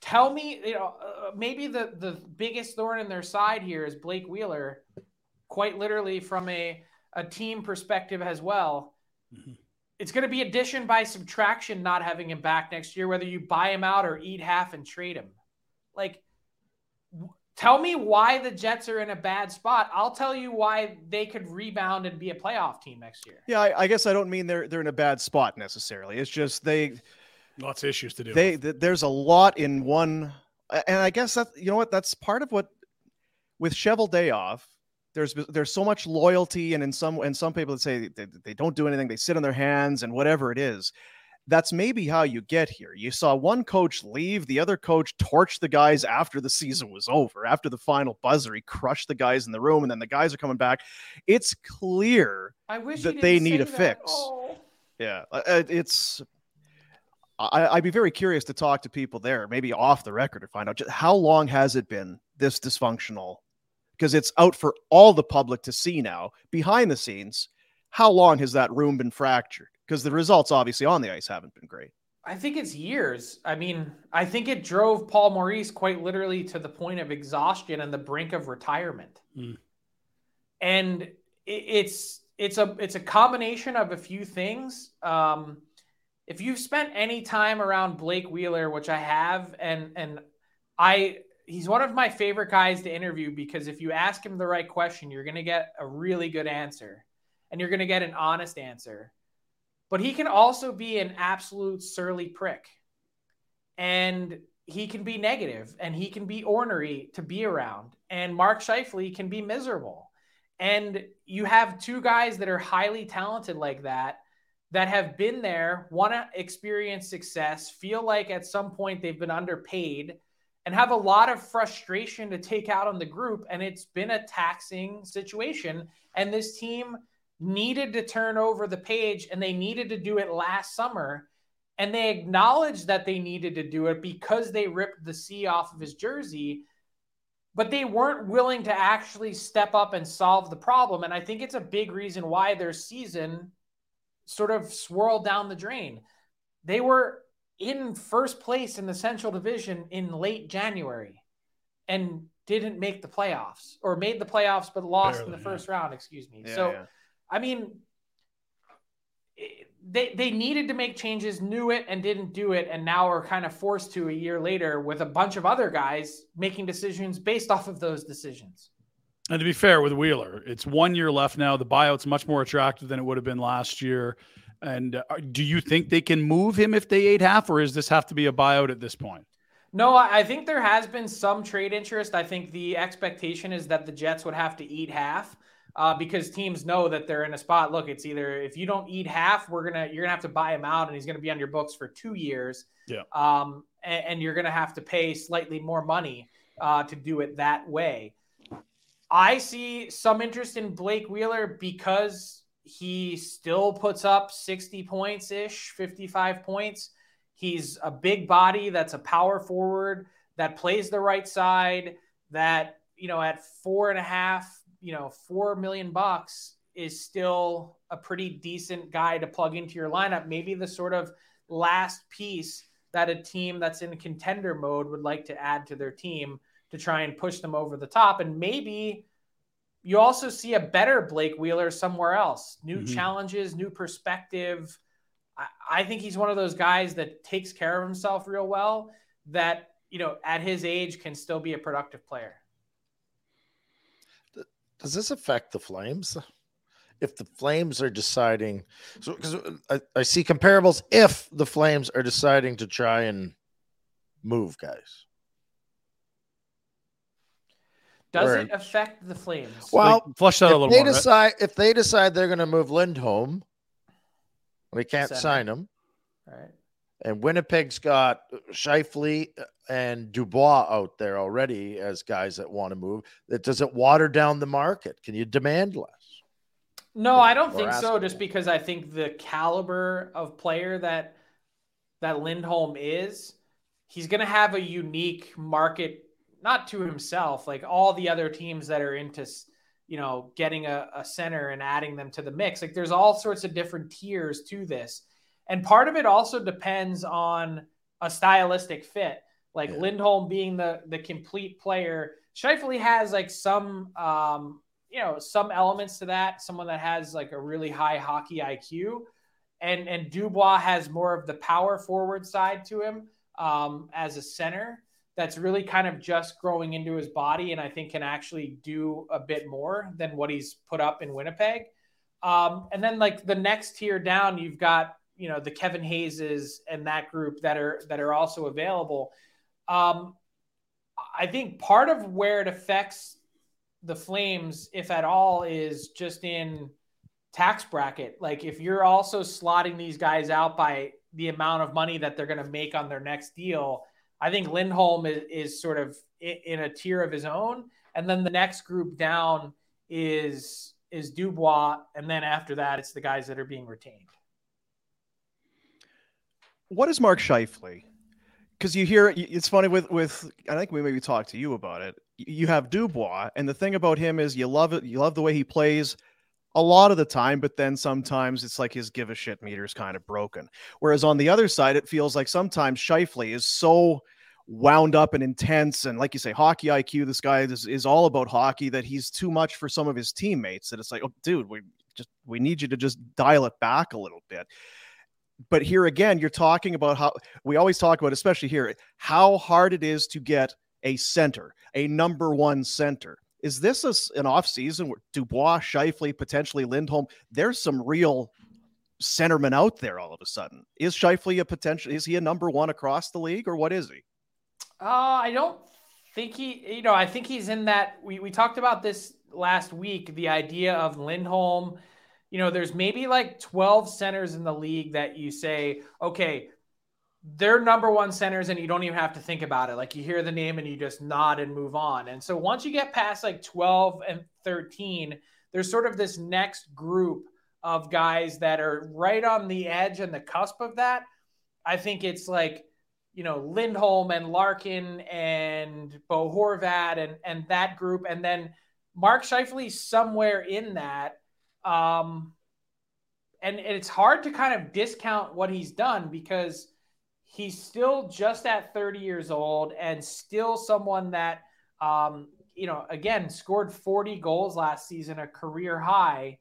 Tell me, you know, uh, maybe the, the biggest thorn in their side here is Blake Wheeler, quite literally from a, a team perspective as well. Mhm. It's going to be addition by subtraction not having him back next year, whether you buy him out or eat half and trade him. Like, w- tell me why the Jets are in a bad spot. I'll tell you why they could rebound and be a playoff team next year. Yeah, I, I guess I don't mean they're they're in a bad spot necessarily. It's just they Lots of issues to do. they th- there's a lot in one, and I guess that you know what that's part of what with Cheveldayoff. There's there's so much loyalty, and in some and some people that say they, they don't do anything, they sit on their hands, and whatever it is. That's maybe how you get here. You saw one coach leave, the other coach torch the guys after the season was over. After the final buzzer, he crushed the guys in the room, and then the guys are coming back. It's clear I wish That they need a that. fix. Oh. Yeah, uh, uh, it's. I, I'd be very curious to talk to people there, maybe off the record, to find out just how long has it been this dysfunctional? Because it's out for all the public to see now, behind the scenes. How long has that room been fractured? Because the results, obviously, on the ice haven't been great. I think it's years. I mean, I think it drove Paul Maurice quite literally to the point of exhaustion and the brink of retirement. Hmm. And it, it's it's a it's a combination of a few things. Um, if you've spent any time around Blake Wheeler, which I have, and and I he's one of my favorite guys to interview because if you ask him the right question, you're to get a really good answer, and you're to get an honest answer but he can also be an absolute surly prick. And he can be negative and he can be ornery to be around. And Mark Scheifele can be miserable. And you have two guys that are highly talented like that, that have been there, want to experience success, feel like at some point they've been underpaid, and have a lot of frustration to take out on the group. And it's been a taxing situation. And this team needed to turn over the page and they needed to do it last summer. And they acknowledged that they needed to do it because they ripped the C off of his jersey, but they weren't willing to actually step up and solve the problem. And I think it's a big reason why their season sort of swirled down the drain. They were in first place in the Central Division in late January and didn't make the playoffs or made the playoffs but lost in Barely, the yeah. first round, excuse me. Yeah, so yeah. I mean, they they needed to make changes, knew it, and didn't do it, and now are kind of forced to a year later with a bunch of other guys making decisions based off of those decisions. And to be fair with Wheeler, it's one year left now. The buyout's much more attractive than it would have been last year. And uh, do you think they can move him if they ate half, or does this have to be a buyout at this point? No, I I think there has been some trade interest. I think the expectation is that the Jets would have to eat half uh, because teams know that they're in a spot. Look, it's either if you don't eat half, we're gonna you're gonna have to buy him out, and he's gonna be on your books for two years. Yeah. Um, and, and you're gonna have to pay slightly more money uh, to do it that way. I see some interest in Blake Wheeler because he still puts up 60 points ish, 55 points. He's a big body that's a power forward that plays the right side, that, you know, at four and a half, you know, four million bucks is still a pretty decent guy to plug into your lineup. Maybe the sort of last piece that a team that's in contender mode would like to add to their team to try and push them over the top. And maybe you also see a better Blake Wheeler somewhere else. New mm-hmm. challenges, new perspective. I, I think he's one of those guys that takes care of himself real well. That you know, at his age, can still be a productive player. Does this affect the Flames? If the Flames are deciding, so because I, I see comparables, if the Flames are deciding to try and move guys. Does it affect the Flames? Well, like, flush that a little they more. Decide, right? If they decide they're going to move Lindholm, we can't Center. sign him. Right. And Winnipeg's got Scheifele and Dubois out there already as guys that want to move. That does it water down the market? Can you demand less? No, I don't think so. Just because I think the caliber of player that that Lindholm is, he's going to have a unique market, not to himself, like all the other teams that are into, you know, getting a, a center and adding them to the mix. Like there's all sorts of different tiers to this. And part of it also depends on a stylistic fit. Like yeah. Lindholm being the the complete player, Scheifele has like some um, you know some elements to that. Someone that has like a really high hockey IQ, and and Dubois has more of the power forward side to him um, as a center. That's really kind of just growing into his body, and I think can actually do a bit more than what he's put up in Winnipeg. Um, and then like the next tier down, you've got you know the Kevin Hayeses and that group that are that are also available. Um, I think part of where it affects the Flames, if at all, is just in tax bracket. Like if you're also slotting these guys out by the amount of money that they're going to make on their next deal, I think Lindholm is, is sort of in a tier of his own, and then the next group down is is Dubois, and then after that, it's the guys that are being retained what is Mark Scheifele? Because you hear it's funny with with I think we maybe talked to you about it. You have Dubois, and the thing about him is you love it. You love the way he plays a lot of the time, but then sometimes it's like his give a shit meter is kind of broken. Whereas on the other side, it feels like sometimes Scheifele is so wound up and intense, and like you say, hockey IQ. This guy is, is all about hockey. That he's too much for some of his teammates. That it's like, oh, dude, we just we need you to just dial it back a little bit but here again, you're talking about how we always talk about, especially here, how hard it is to get a center, a number one center. Is this a, an off season where Dubois, Scheifele, potentially Lindholm? There's some real centermen out there all of a sudden. Is Scheifele a potential? Is he a number one across the league, or what is he? Uh, I don't think he. You know, I think he's in that. We we talked about this last week. The idea of Lindholm you know, there's maybe like 12 centers in the league that you say, okay, they're number one centers and you don't even have to think about it. Like you hear the name and you just nod and move on. And so once you get past like 12 and 13, there's sort of this next group of guys that are right on the edge and the cusp of that. I think it's like, you know, Lindholm and Larkin and Bo Horvat and, and that group. And then Mark Scheifele somewhere in that um, and it's hard to kind of discount what he's done because he's still just at 30 years old and still someone that, um, you know, again, scored 40 goals last season, a career high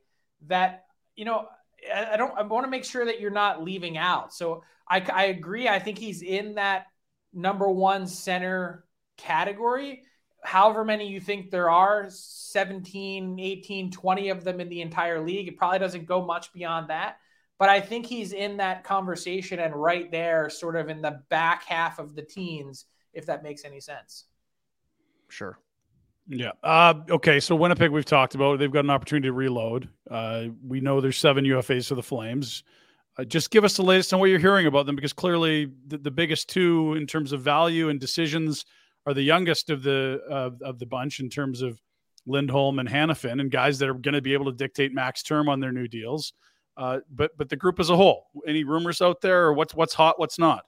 that, you know, I don't, I want to make sure that you're not leaving out. So I, I agree. I think he's in that number one center category however many you think there are 17 18 20 of them in the entire league it probably doesn't go much beyond that but i think he's in that conversation and right there sort of in the back half of the teens if that makes any sense sure yeah. Uh, okay. So Winnipeg, we've talked about. They've got an opportunity to reload. Uh, we know there's seven UFAs to the Flames. Uh, just give us the latest on what you're hearing about them, because clearly the, the biggest two in terms of value and decisions are the youngest of the uh, of the bunch in terms of Lindholm and Hanifin, and guys that are going to be able to dictate max term on their new deals. Uh, but but the group as a whole, any rumors out there, or what's what's hot, what's not?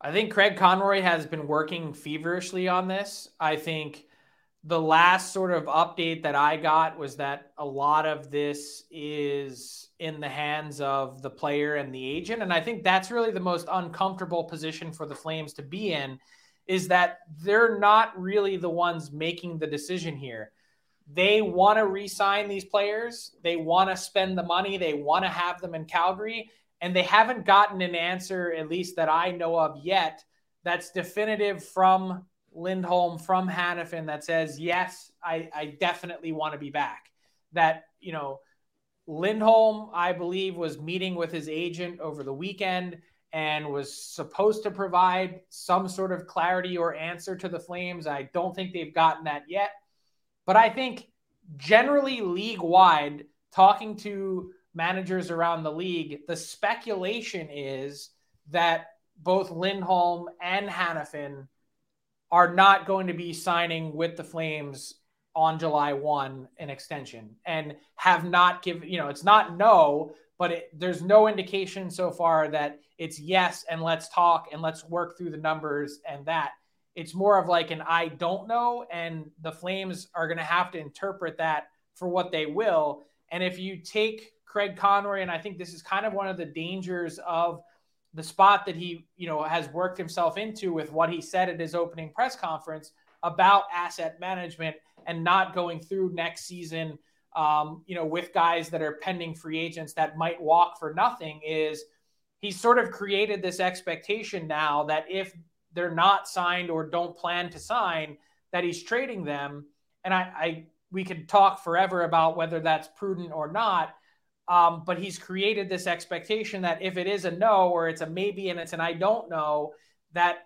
I think Craig Conroy has been working feverishly on this. I think the last sort of update that I got was that a lot of this is in the hands of the player and the agent. And I think that's really the most uncomfortable position for the Flames to be in is that they're not really the ones making the decision here. They want to re sign these players, they want to spend the money, they want to have them in Calgary, and they haven't gotten an answer, at least that I know of yet, that's definitive from Lindholm, from Hanifin that says, yes, I, I definitely want to be back. That, you know, Lindholm, I believe, was meeting with his agent over the weekend and was supposed to provide some sort of clarity or answer to the Flames. I don't think they've gotten that yet. But I think generally league wide, talking to managers around the league, the speculation is that both Lindholm and Hanifin are not going to be signing with the Flames on July 1 an extension and have not given, you know, it's not no, but it, there's no indication so far that it's yes and let's talk and let's work through the numbers and that. It's more of like an I don't know, and the Flames are going to have to interpret that for what they will. And if you take Craig Conroy, and I think this is kind of one of the dangers of the spot that he, you know, has worked himself into with what he said at his opening press conference about asset management and not going through next season, um, you know, with guys that are pending free agents that might walk for nothing is he's sort of created this expectation now that if they're not signed or don't plan to sign, that he's trading them. And I, I we could talk forever about whether that's prudent or not. Um, but he's created this expectation that if it is a no or it's a maybe and it's an I don't know, that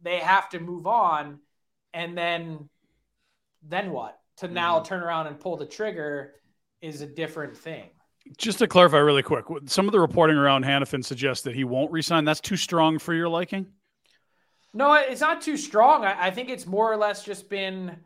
they have to move on. And then then what? To now mm. turn around and pull the trigger is a different thing. Just to clarify really quick, some of the reporting around Hanifin suggests that he won't resign. That's too strong for your liking? No, it's not too strong. I, I think it's more or less just been,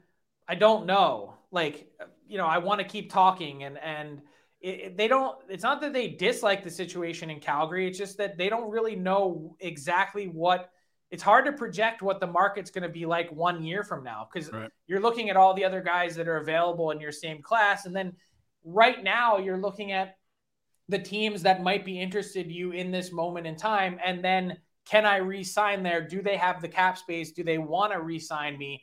I don't know. Like, you know, I want to keep talking and, and, it, they don't it's not that they dislike the situation in Calgary it's just that they don't really know exactly what it's hard to project what the market's going to be like 1 year from now cuz right. you're looking at all the other guys that are available in your same class and then right now you're looking at the teams that might be interested you in this moment in time and then can I re-sign there? Do they have the cap space? Do they want to re-sign me?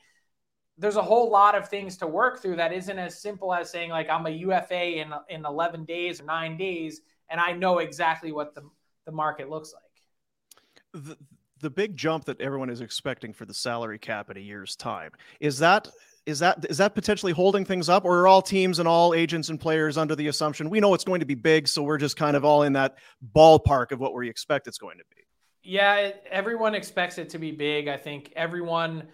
There's a whole lot of things to work through that isn't as simple as saying like I'm a UFA in in 11 days or 9 days and I know exactly what the the market looks like. The the big jump that everyone is expecting for the salary cap in a year's time is that is that is that potentially holding things up or are all teams and all agents and players under the assumption we know it's going to be big so we're just kind of all in that ballpark of what we expect it's going to be yeah everyone expects it to be big i think everyone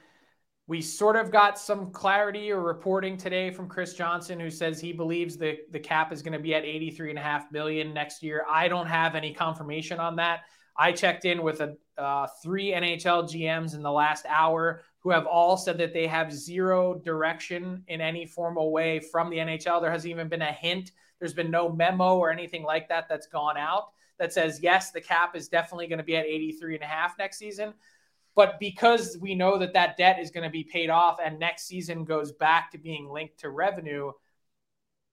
we sort of got some clarity or reporting today from Chris Johnston, who says he believes the, the cap is going to be at 83.5 million next year. I don't have any confirmation on that. I checked in with a, uh, three NHL GMs in the last hour who have all said that they have zero direction in any formal way from the NHL. There hasn't even been a hint. There's been no memo or anything like that that's gone out that says, yes, the cap is definitely going to be at 83.5 next season. But because we know that that debt is going to be paid off and next season goes back to being linked to revenue,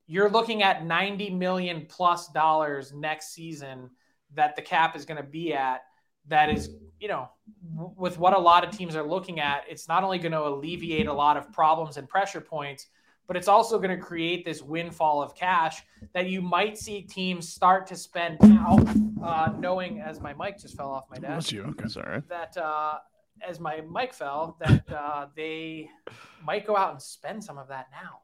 you're looking at 90 million plus dollars next season that the cap is going to be at. That is, you know, with what a lot of teams are looking at, it's not only going to alleviate a lot of problems and pressure points, but it's also going to create this windfall of cash that you might see teams start to spend now, uh, knowing as my mic just fell off my desk. That's you. Okay, sorry. That uh, as my mic fell, that uh, they might go out and spend some of that now.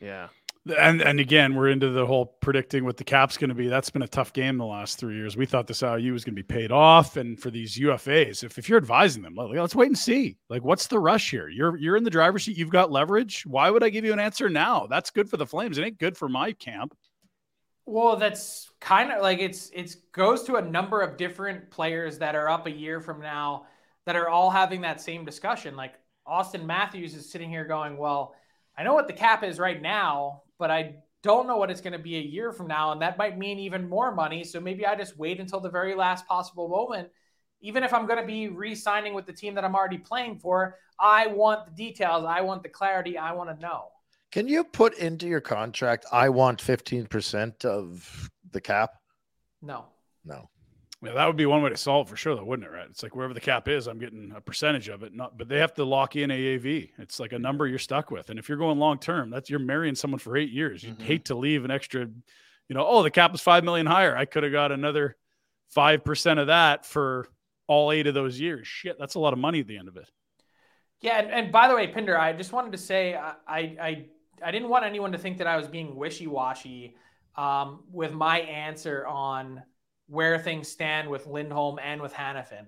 Yeah. And and again, we're into the whole predicting what the cap's going to be. That's been a tough game the last three years. We thought this IU was going to be paid off, and for these UFAs, if, if you're advising them, let's wait and see. Like, what's the rush here? You're you're in the driver's seat. You've got leverage. Why would I give you an answer now? That's good for the Flames. It ain't good for my camp. Well, that's kind of like it's it's goes to a number of different players that are up a year from now that are all having that same discussion. Like Auston Matthews is sitting here going, well, I know what the cap is right now, but I don't know what it's going to be a year from now. And that might mean even more money. So maybe I just wait until the very last possible moment. Even if I'm going to be re signing with the team that I'm already playing for, I want the details. I want the clarity. I want to know. Can you put into your contract, I want 15% of the cap? No. No. Yeah, that would be one way to solve for sure, though, wouldn't it? Right? It's like wherever the cap is, I'm getting a percentage of it. Not, but they have to lock in AAV. It's like a number you're stuck with, and if you're going long term, that's you're marrying someone for eight years. You'd Mhm. hate to leave an extra, you know, oh, the cap was five million higher. I could have got another five percent of that for all eight of those years. Shit, that's a lot of money at the end of it. Yeah, and, and by the way, Pinder, I just wanted to say I, I I I didn't want anyone to think that I was being wishy washy um, with my answer on where things stand with Lindholm and with Hanifin.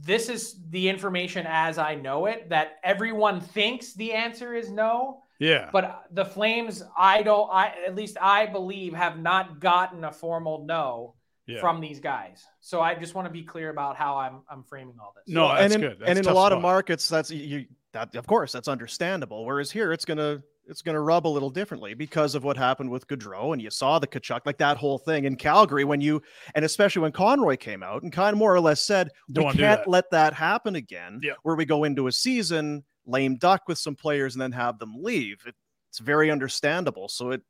This is the information as I know it. That everyone thinks the answer is no, Yeah, but the Flames, I don't. I at least I believe have not gotten a formal no yeah. from these guys. So I just want to be clear about how I'm I'm framing all this. no, that's and in, good. That's and in a tough lot of markets, that's you. That of course that's understandable. Whereas here, it's gonna it's gonna rub a little differently because of what happened with Gaudreau, and you saw the Tkachuk, like that whole thing in Calgary when you, and especially when Conroy came out and kind of more or less said, Don't we can't that." let that happen again. Yeah. Where we go into a season lame duck with some players and then have them leave. It, it's very understandable. So it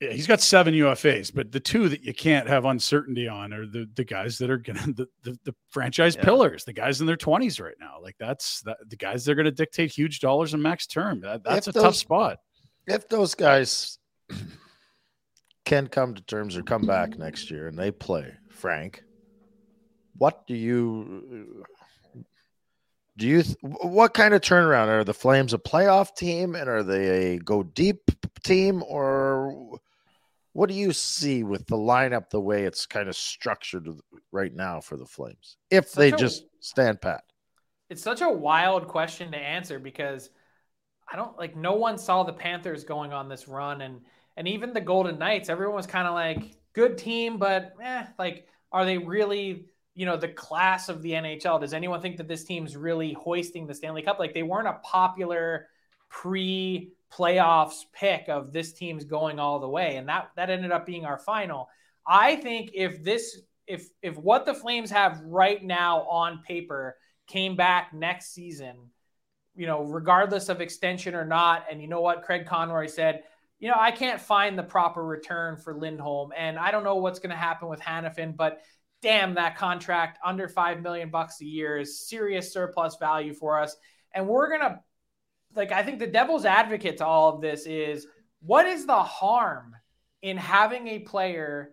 Yeah, he's got seven UFAs, but the two that you can't have uncertainty on are the the guys that are gonna (laughs) the the, the franchise Yeah. pillars, the guys in their twenties right now. Like that's that, the guys that are gonna dictate huge dollars in max term. That, that's If a tough spot. If those guys (clears throat) can come to terms or come back next year and they play, Frank, what do you do? You th- what kind of turnaround are the Flames a playoff team and are they a go deep team or what do you see with the lineup the way it's kind of structured right now for the Flames if Such they a- just stand pat? It's such a wild question to answer because I don't like no one saw the Panthers going on this run and and even the Golden Knights, everyone was kind of like good team, but eh, like are they really, you know, the class of the NHL? Does anyone think that this team's really hoisting the Stanley Cup? Like they weren't a popular pre playoffs pick of this team's going all the way. And that that ended up being our final. I think if this if if what the Flames have right now on paper came back next season, you know, regardless of extension or not. And you know what? Craig Conroy said, you know, I can't find the proper return for Lindholm. And I don't know what's going to happen with Hanifin, but damn, that contract under five million bucks a year is serious surplus value for us. And we're going to, like, I think the devil's advocate to all of this is what is the harm in having a player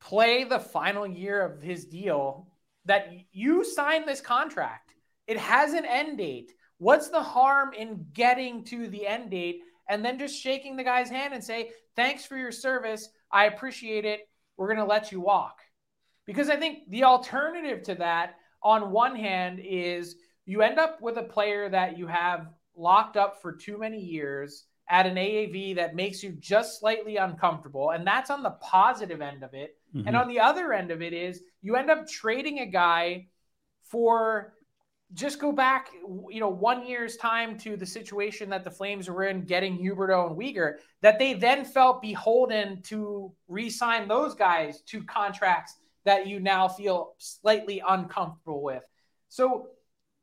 play the final year of his deal that you signed this contract? It has an end date. What's the harm in getting to the end date and then just shaking the guy's hand and say, thanks for your service. I appreciate it. We're going to let you walk. Because I think the alternative to that, on one hand, is you end up with a player that you have locked up for too many years at an AAV that makes you just slightly uncomfortable. And that's on the positive end of it. Mm-hmm. And on the other end of it is you end up trading a guy for just go back, you know, one year's time to the situation that the Flames were in getting Huberdeau and Weegar, that they then felt beholden to re-sign those guys to contracts that you now feel slightly uncomfortable with. So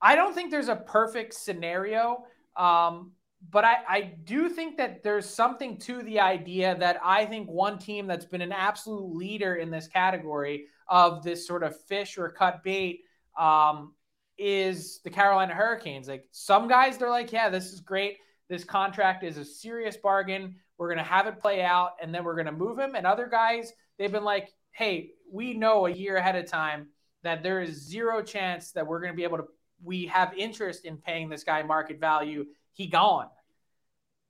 I don't think there's a perfect scenario. Um, but I, I do think that there's something to the idea that I think one team that's been an absolute leader in this category of this sort of fish or cut bait um, is the Carolina Hurricanes. Like some guys, they're like, yeah, this is great. This contract is a serious bargain. We're going to have it play out and then we're going to move him. And other guys, they've been like, hey, we know a year ahead of time that there is zero chance that we're going to be able to, we have interest in paying this guy market value. He gone.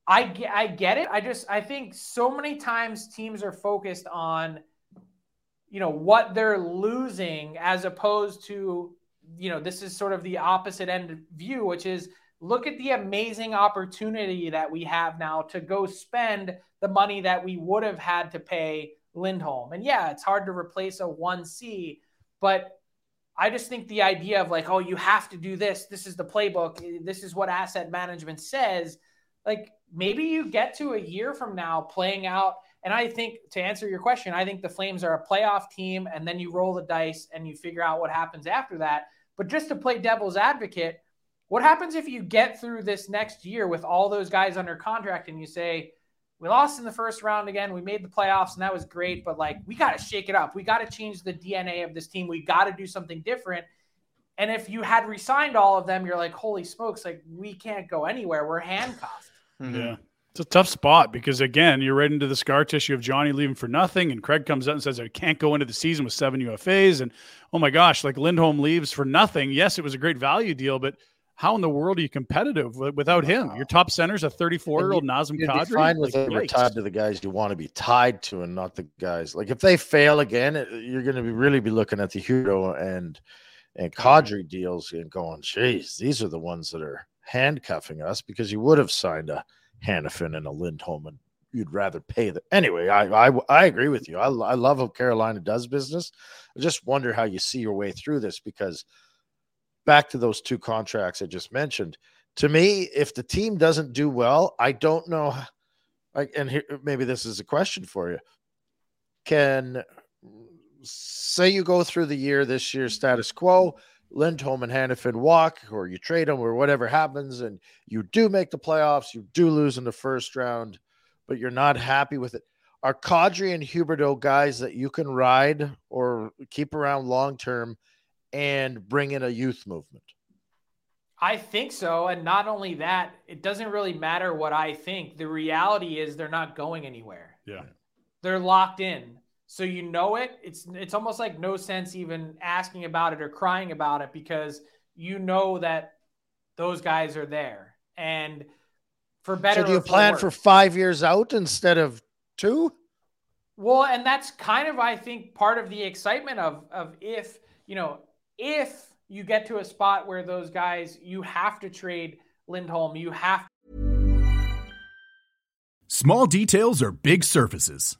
I I get it. I just, I think so many times teams are focused on, you know, what they're losing as opposed to, you know, this is sort of the opposite end view, which is look at the amazing opportunity that we have now to go spend the money that we would have had to pay Lindholm. And yeah, it's hard to replace a 1C, but I just think the idea of like, oh, you have to do this. This is the playbook. This is what asset management says. Like maybe you get to a year from now playing out. And I think to answer your question, I think the Flames are a playoff team, and then you roll the dice and you figure out what happens after that. But just to play devil's advocate, what happens if you get through this next year with all those guys under contract and you say, we lost in the first round again. We made the playoffs, and that was great. But like, we got to shake it up. We got to change the DNA of this team. We got to do something different. And if you had resigned all of them, you're like, holy smokes, like we can't go anywhere. We're handcuffed. Yeah. It's a tough spot because again, you're right into the scar tissue of Johnny leaving for nothing, and Craig comes out and says I can't go into the season with seven UFAs, and oh my gosh, like Lindholm leaves for nothing. Yes, it was a great value deal, but how in the world are you competitive without him? Your top center's a 34 year old Nazem Kadri. Fine with like, you're tied to the guys you want to be tied to, and not the guys like if they fail again, you're going to be really be looking at the Huberdeau and and Kadri deals and going, geez, these are the ones that are handcuffing us because you would have signed a Hanifin and a Lindholm, and you'd rather pay the anyway. I I, I agree with you. I, I love how Carolina does business. I just wonder how you see your way through this because back to those two contracts I just mentioned. To me, if the team doesn't do well, I don't know. Like, and here, maybe this is a question for you. Can say you go through the year this year status quo Lindholm and Hanifin walk, or you trade them, or whatever happens, and you do make the playoffs, you do lose in the first round, but you're not happy with it. Are Kadri and Huberdeau guys that you can ride or keep around long term and bring in a youth movement? I think so. And not only that, it doesn't really matter what I think. The reality is they're not going anywhere. Yeah. They're locked in. So you know it. It's it's almost like no sense even asking about it or crying about it because you know that those guys are there. And for better, so do you plan for five years out instead of two? Well, and that's kind of I think part of the excitement of of if you know if you get to a spot where those guys you have to trade Lindholm, you have. Small details are big surfaces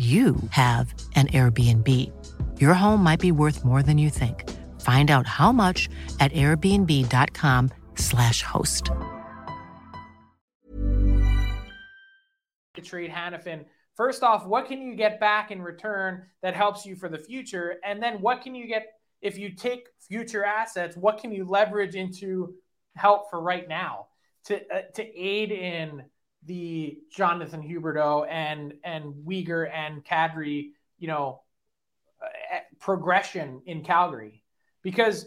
you have an Airbnb. Your home might be worth more than you think. Find out how much at airbnb.com/slash host. To trade Hanifin. First off, what can you get back in return that helps you for the future? And then what can you get if you take future assets? What can you leverage into help for right now to uh, to aid in the Jonathan Huberdeau and and Weegar and Kadri, you know, uh, progression in Calgary because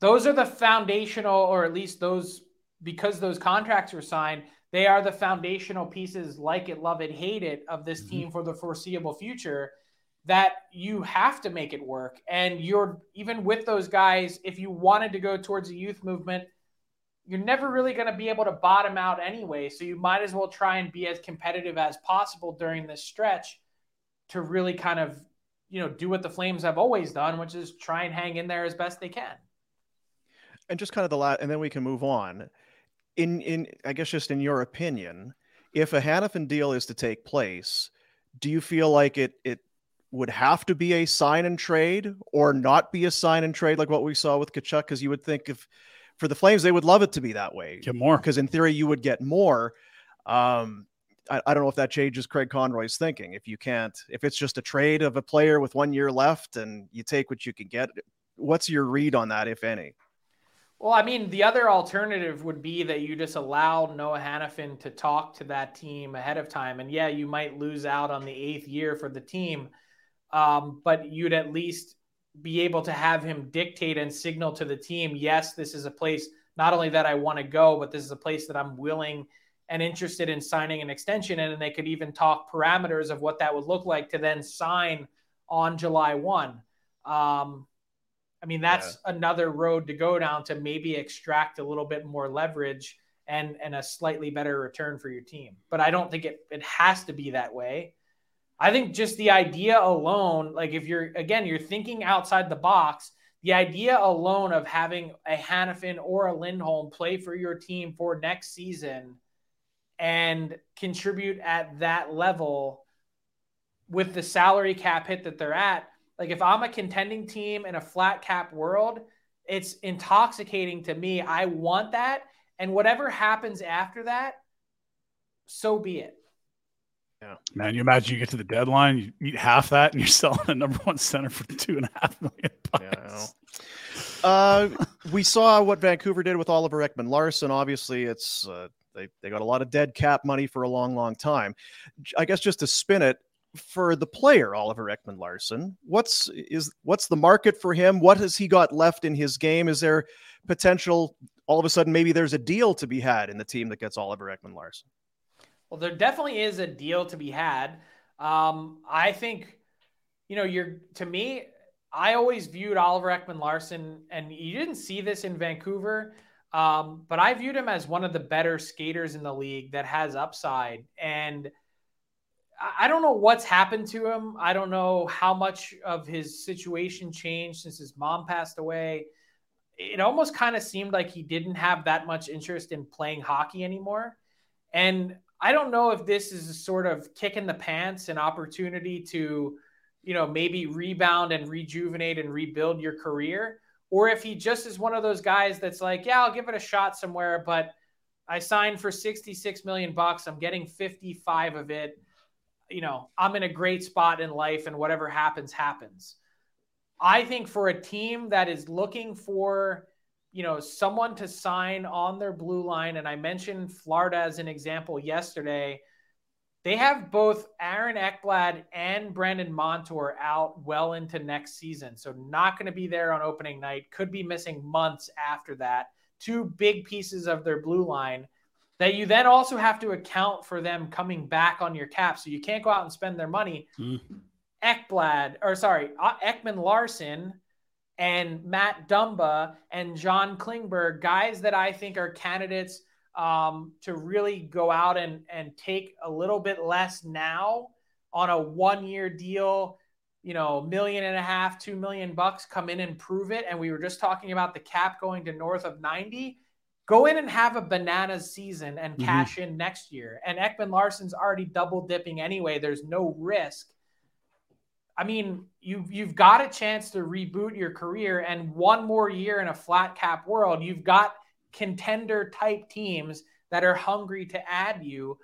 those are the foundational, or at least those because those contracts were signed, they are the foundational pieces, like it, love it, hate it, of this mm-hmm. team for the foreseeable future. That you have to make it work, and you're even with those guys. If you wanted to go towards a youth movement, you're never really going to be able to bottom out anyway. So you might as well try and be as competitive as possible during this stretch to really kind of, you know, do what the Flames have always done, which is try and hang in there as best they can. And just kind of the last, and then we can move on. In, in, I guess, just in your opinion, if a Hanifin deal is to take place, do you feel like it, it would have to be a sign and trade or not be a sign and trade like what we saw with Tkachuk? Because you would think if for the Flames, they would love it to be that way. Get more because in theory you would get more. Um, I, I don't know if that changes Craig Conroy's thinking. If you can't, if it's just a trade of a player with one year left and you take what you can get, what's your read on that, if any? Well, I mean, the other alternative would be that you just allow Noah Hanifin to talk to that team ahead of time. And yeah, you might lose out on the eighth year for the team, um, but you'd at least be able to have him dictate and signal to the team, yes, this is a place not only that I want to go, but this is a place that I'm willing and interested in signing an extension in. And they could even talk parameters of what that would look like to then sign on July 1. Um, I mean, that's yeah. another road to go down to maybe extract a little bit more leverage and, and a slightly better return for your team. But I don't think it, it has to be that way. I think just the idea alone, like if you're again, you're thinking outside the box, the idea alone of having a Hanifin or a Lindholm play for your team for next season and contribute at that level with the salary cap hit that they're at. Like if I'm a contending team in a flat cap world, it's intoxicating to me. I want that. And whatever happens after that, so be it. Yeah. Man, you imagine you get to the deadline, you eat half that, and you're (laughs) selling a number one center for two and a half million bucks. Yeah, uh, (laughs) we saw what Vancouver did with Oliver Ekman Larsson. Obviously, it's uh, they they got a lot of dead cap money for a long, long time. I guess just to spin it for the player Oliver Ekman Larsson, what's is what's the market for him? What has he got left in his game? Is there potential? All of a sudden, maybe there's a deal to be had in the team that gets Oliver Ekman Larsson. Well, there definitely is a deal to be had. Um, I think, you know, you're to me, I always viewed Oliver Ekman Larsson, and you didn't see this in Vancouver, um, but I viewed him as one of the better skaters in the league that has upside. And I don't know what's happened to him. I don't know how much of his situation changed since his mom passed away. It almost kind of seemed like he didn't have that much interest in playing hockey anymore. And I don't know if this is a sort of kick in the pants, an opportunity to, you know, maybe rebound and rejuvenate and rebuild your career, or if he just is one of those guys that's like, yeah, I'll give it a shot somewhere, but I signed for 66 million bucks. I'm getting 55 of it. You know, I'm in a great spot in life and whatever happens, happens. I think for a team that is looking for you know, someone to sign on their blue line. And I mentioned Florida as an example yesterday. They have both Aaron Ekblad and Brandon Montour out well into next season. So, not going to be there on opening night, could be missing months after that. Two big pieces of their blue line that you then also have to account for them coming back on your cap. So, you can't go out and spend their money. Mm. Ekblad, or sorry, uh, Ekman Larsson and Matt Dumba and John Klingberg, guys that I think are candidates um, to really go out and, and take a little bit less now on a one year deal, you know, million and a half, two million bucks, come in and prove it. And we were just talking about the cap going to north of 90. Go in and have a bananas season and mm-hmm. cash in next year. And Ekman Larsson's already double dipping anyway. There's no risk. I mean, you've you've got a chance to reboot your career, and one more year in a flat cap world, you've got contender type teams that are hungry to add you.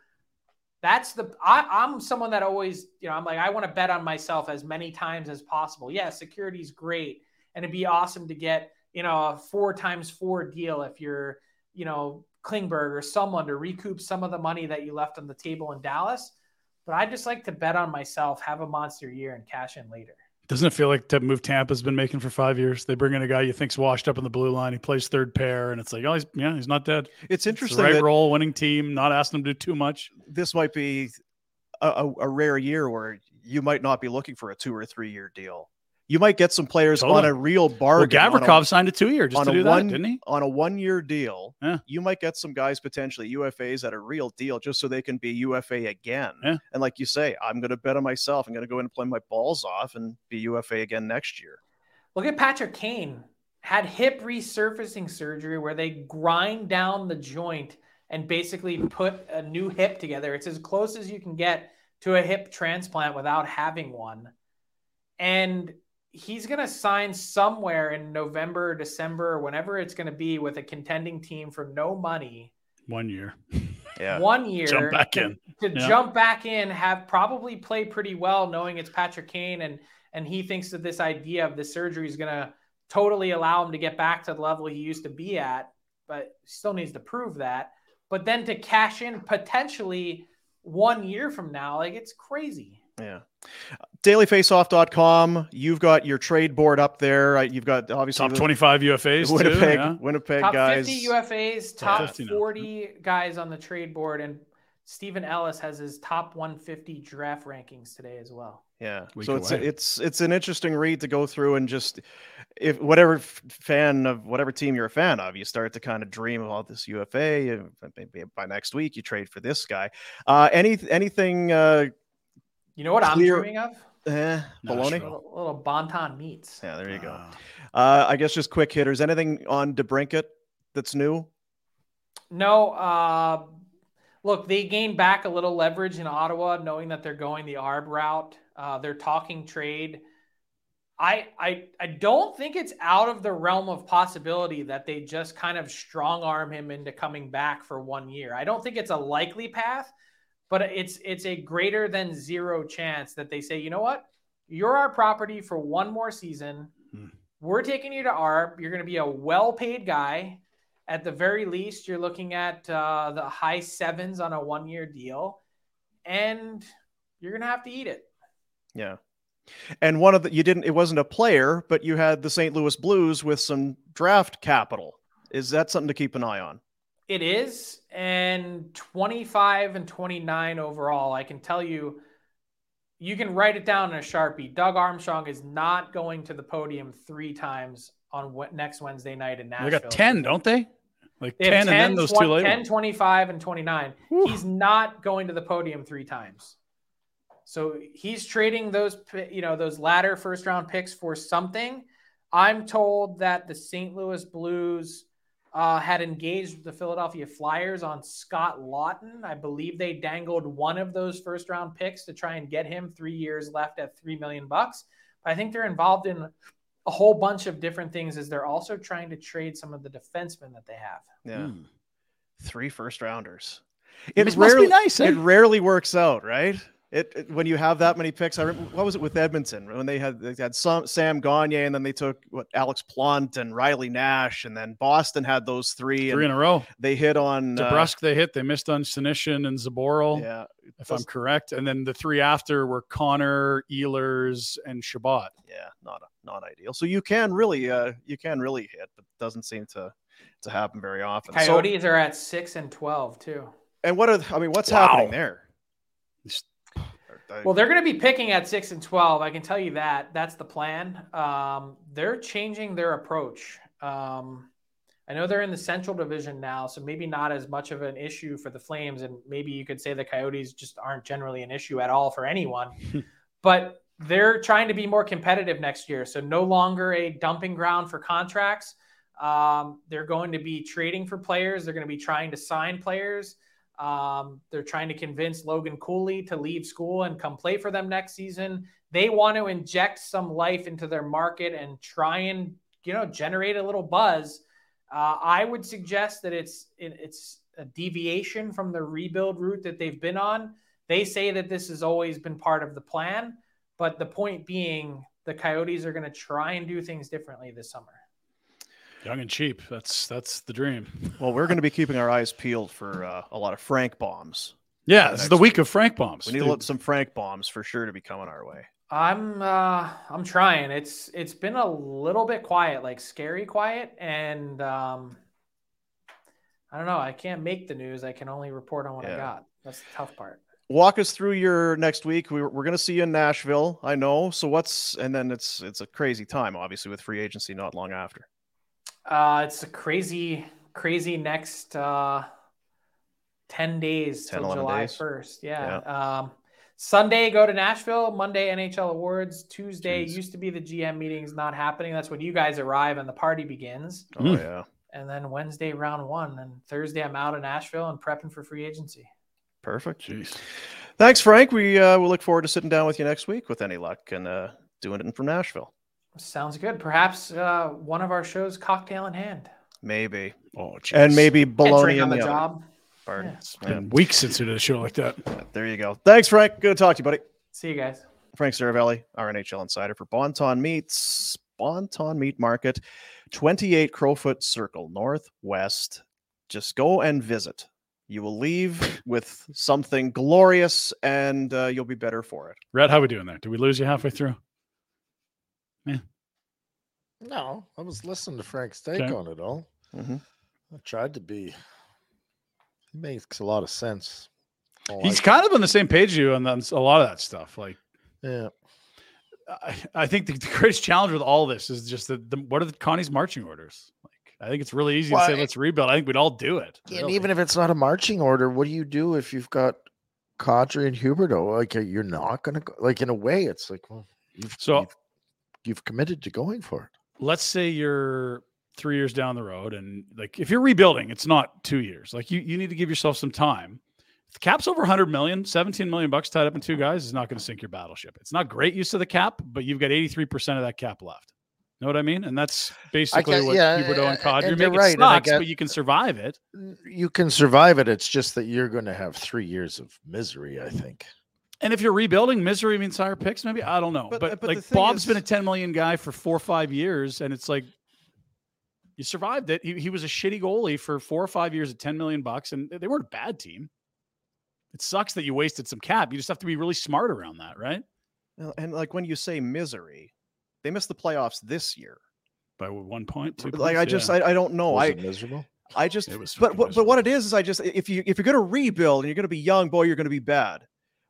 That's the I, I'm someone that always, you know, I'm like, I want to bet on myself as many times as possible. Yeah, security's great, and it'd be awesome to get, you know, a four times four deal if you're, you know, Klingberg or someone to recoup some of the money that you left on the table in Dallas. But I just like to bet on myself, have a monster year, and cash in later. Doesn't it feel like the move Tampa's been making for five years? They bring in a guy you think's washed up in the blue line. He plays third pair, and it's like, oh, he's yeah, he's not dead. It's interesting. It's right role, winning team, not asking him to do too much. This might be a, a, a, rare year where you might not be looking for a two or three year deal you might get some players totally. on a real bargain. Well, Gavrikov a, signed a two year just on to do one, that, didn't he? On a one year deal, yeah. you might get some guys potentially UFAs at a real deal just so they can be UFA again. Yeah. And like you say, I'm going to bet on myself. I'm going to go in and play my balls off and be UFA again next year. Look at Patrick Kane. Had hip resurfacing surgery where they grind down the joint and basically put a new hip together. It's as close as you can get to a hip transplant without having one. And he's going to sign somewhere in November, or December, or whenever it's going to be with a contending team for no money. One year. (laughs) Yeah. one year Jump back to, in. to Yeah. jump back in, have probably played pretty well, knowing it's Patrick Kane, and and he thinks that this idea of the surgery is going to totally allow him to get back to the level he used to be at, but still needs to prove that. But then to cash in potentially one year from now, like it's crazy. Yeah. Dailyfaceoff.com. You've got your trade board up there. Uh, You've got obviously Top the 25 UFAs. Winnipeg, Too, yeah. Winnipeg top guys. 50 UFAs, top 50 now. 40 guys on the trade board, and Steven Ellis has his top 150 draft rankings today as well. Yeah. Week so it's away. it's it's an interesting read to go through and just if whatever f- fan of whatever team you're a fan of, you start to kind of dream about this UFA. Maybe by next week you trade for this guy. Uh, any anything uh, You know what Clear- I'm dreaming of? eh, baloney? Nashville. Little, little Bon Ton meats. Yeah, there you go. Ah. Uh, I guess just quick hitters. Anything on DeBrincat that's new? No, uh, look, they gained back a little leverage in Ottawa, knowing that they're going the ARB route. Uh, they're talking trade. I, I I don't think it's out of the realm of possibility that they just kind of strong arm him into coming back for one year. I don't think it's a likely path, but it's it's a greater than zero chance that they say, you know what, you're our property for one more season. Hmm. We're taking you to ARB. You're going to be a well-paid guy. At the very least, you're looking at uh, the high sevens on a one-year deal, and you're going to have to eat it. Yeah. And one of the you didn't it wasn't a player, but you had the St. Louis Blues with some draft capital. Is that something to keep an eye on? It is, and 25 and 29 overall. I can tell you, you can write it down in a sharpie. Doug Armstrong is not going to the podium three times on what, next Wednesday night in Nashville. They got 10, don't they? Like They 10 have and then those 20 two later. 10, 25, and 29. He's not going to the podium three times. So he's trading those, you know, those latter first round picks for something. I'm told that the St. Louis Blues uh, had engaged the Philadelphia Flyers on Scott Laughton. I believe they dangled one of those first round picks to try and get him three years left at three million bucks. But I think they're involved in a whole bunch of different things as they're also trying to trade some of the defensemen that they have. Yeah. Hmm. Three first rounders. It It must be rarely, nice, eh? It rarely works out, right? It, it- when you have that many picks. I remember, what was it with Edmonton when they had they had some Sam Gagner and then they took what Alex Plante and Riley Nash and then Boston had those three Three in a row. they hit on uh, DeBrusk they hit. They missed on Senyshyn and Zboril, yeah, if I'm correct. And then the three after were Connor, Ehlers, and Chabot. yeah, not not ideal. So you can really uh you can really hit, but it doesn't seem to to happen very often. So- Coyotes are at six and twelve too. and what are I mean, what's Wow. happening there? Well, they're going to be picking at six and twelve. I can tell you that. That's the plan. Um, they're changing their approach. Um, I know they're in the Central Division now, so maybe not as much of an issue for the Flames, and maybe you could say the Coyotes just aren't generally an issue at all for anyone. (laughs) but they're trying to be more competitive next year, so no longer a dumping ground for contracts. Um, they're going to be trading for players. They're going to be trying to sign players. Um, they're trying to convince Logan Cooley to leave school and come play for them next season. They want to inject some life into their market and try and you know generate a little buzz. Uh, I would suggest that it's it, it's a deviation from the rebuild route that they've been on. They say that this has always been part of the plan, but the point being, the Coyotes are going to try and do things differently this summer. Young and cheap. That's that's the dream. Well, we're going to be keeping our eyes peeled for uh, a lot of Frank bombs. Yeah, this is the week week. of Frank bombs. We need Dude, some Frank bombs for sure to be coming our way. I'm uh I'm trying. It's it's been a little bit quiet, like scary quiet, and um I don't know. I can't make the news. I can only report on what I got. That's the tough part. Walk us through your next week. We're we're going to see you in Nashville. I know. So what's and then it's it's a crazy time, obviously, with free agency not long after. Uh it's a crazy, crazy next uh 10 days 10, till July days. 1st. Yeah. Um Sunday go to Nashville, Monday NHL awards, Tuesday Jeez. used to be the GM meetings not happening. That's when you guys arrive and the party begins. Oh Mm. yeah, And then Wednesday round 1 and Thursday I'm out in Nashville and prepping for free agency. perfect. Jeez. Thanks, Frank. We uh, will look forward to sitting down with you next week with any luck and uh, doing it from Nashville. Sounds good. Perhaps uh, one of our shows, cocktail in hand. Maybe Oh, jeez. and maybe Can't baloney on the, the job. Pardon. Yeah. It's been weeks since we did a show like that. There you go. Thanks, Frank. Good to talk to you, buddy. See you guys. Frank Seravalli, our NHL insider for Bon Ton Meats, Bon Ton Meat Market, 28 Crowfoot Circle, Northwest. Just go and visit. You will leave with something glorious and uh, you'll be better for it. Red, how are we doing there? Did we lose you halfway through? No, I was listening to Frank's take Okay. on it all. Mhm. I tried to be. It makes a lot of sense. Oh, He's I- kind of on the same page as you on that- a lot of that stuff. Like, yeah. I, I think the, the greatest challenge with all this is just the, the what are the Connie's marching orders? Like, I think it's really easy Well, to say let's rebuild. I think we'd all do it. And really. even if it's not a marching order, what do you do if you've got Kadri and Huberdeau? Like you're not going to go. Like in a way, it's like well, you've So- you've, you've committed to going for it. let's say you're three years down the road and like if you're rebuilding it's not two years like you, you need to give yourself some time if the cap's over 100 million 17 million bucks tied up in two guys is not going to sink your battleship it's not great use of the cap but you've got 83% of that cap left know what i mean and that's basically what yeah, and Cod. You're making right, sucks, but you can survive it You can survive it. It's just that you're going to have three years of misery. I think. And if you're rebuilding misery means higher picks maybe i don't know But- but, but like thing bob's been a 10 million guy for four or five years and it's like you survived it he, he was a shitty goalie for four or five years at 10 million bucks and they weren't a bad team it sucks that you wasted some cap you just have to be really smart around that right And like when you say misery, they missed the playoffs this year. by one one point two Like I just yeah. I, I don't know. Was I it miserable? I just It was but but, but what it is is I just if you if you're gonna rebuild and you're gonna be young, boy, you're gonna be bad.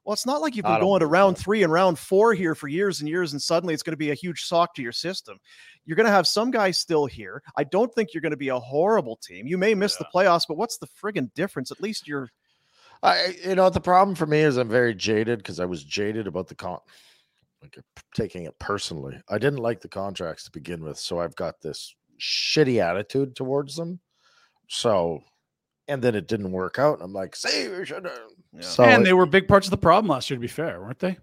Well, it's not like you've been going to round three and round four here for years and years, and suddenly it's going to be a huge shock to your system. You're going to have some guys still here. I don't think you're going to be a horrible team. You may miss the playoffs, but what's the friggin' difference? At least you're I, you know, the problem for me is I'm very jaded because I was jaded about the con, like taking it personally. I didn't like the contracts to begin with, so I've got this shitty attitude towards them. So, and then it didn't work out. And I'm like, see, we should. Yeah. So, and it- they were big parts of the problem last year to be fair weren't they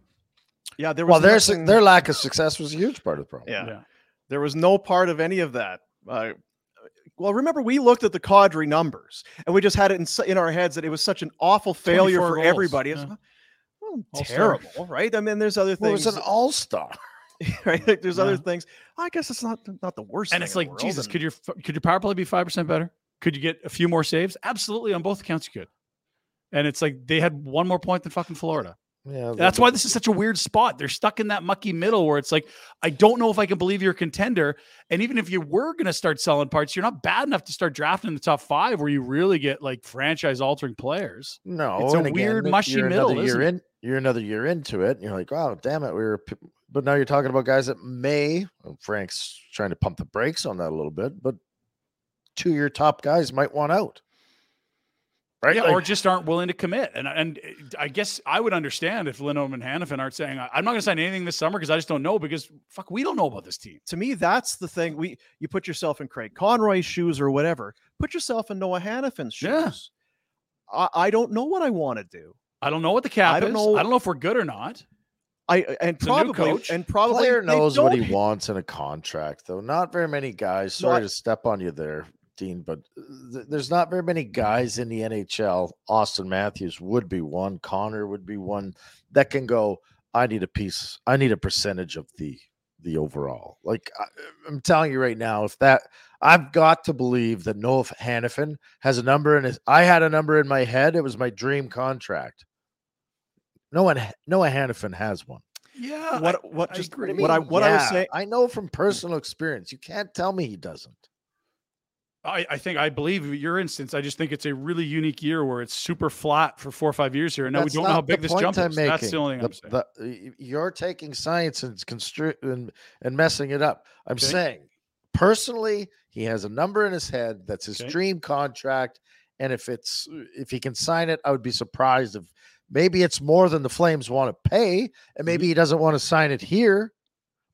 yeah. There was well, their nothing- their lack of success was a huge part of the problem. Yeah. There was no part of any of that. Uh, well, remember we looked at the Kadri numbers and we just had it in, in our heads that it was such an awful failure for goals, everybody. Yeah. not- well, All-star. terrible, right? I mean, there's other Well, it things. was an all star. (laughs) right? Like, there's other things. I guess it's not not the worst. and thing it's in the like world, jesus and- could your could your power play be 5% better could you get a few more saves absolutely on both accounts you could and it's like they had one more point than fucking florida Yeah, That's why this is such a weird spot. They're stuck in that mucky middle where it's like, I don't know if I can believe you're a contender. And even if you were going to start selling parts, you're not bad enough to start drafting the top five where you really get like franchise altering players. No, It's a again, weird, mushy you're middle, Another year in, you're another year into it, and you're like, "Wow, damn it, we were." But now you're talking about guys that may. well, Frank's trying to pump the brakes on that a little bit, but two of your top guys might want out, right? Yeah, Like, or just aren't willing to commit. And and uh, I guess I would understand if Lindholm and Hanifin aren't saying, I'm not going to sign anything this summer because I just don't know because fuck, we don't know about this team. to me, that's the thing. We you put yourself in Craig Conroy's shoes or whatever. Put yourself in Noah Hanifin's shoes. Yeah. I, I don't know what I want to do. I don't know what the cap I don't is. know- I don't know if we're good or not. I and It's a new probably coach. and probably player knows what he wants in a contract, though. Not very many guys. No, Sorry I- to step on you there, Dean, but th- there's not very many guys in the NHL. Auston Matthews would be one. Connor would be one that can go. I need a piece. I need a percentage of the the overall. Like I, I'm telling you right now, if that I've got to believe that Noah Hanifin has a number in his. I had a number in my head. It was my dream contract. No one, Noah Hanifin has one. Yeah. What what I just agree. what I what I was saying. I know from personal experience. You can't tell me he doesn't. I, I think I believe your instance. I just think it's a really unique year where it's super flat for four or five years here. And now we don't know how big this jump I'm is. That's the only thing The- I'm saying. the- you're taking science and constru- and, and messing it up. I'm Okay. saying personally, he has a number in his head that's his Okay. dream contract, and if it's if he can sign it, I would be surprised if maybe it's more than the Flames want to pay, and Mm-hmm. maybe he doesn't want to sign it here.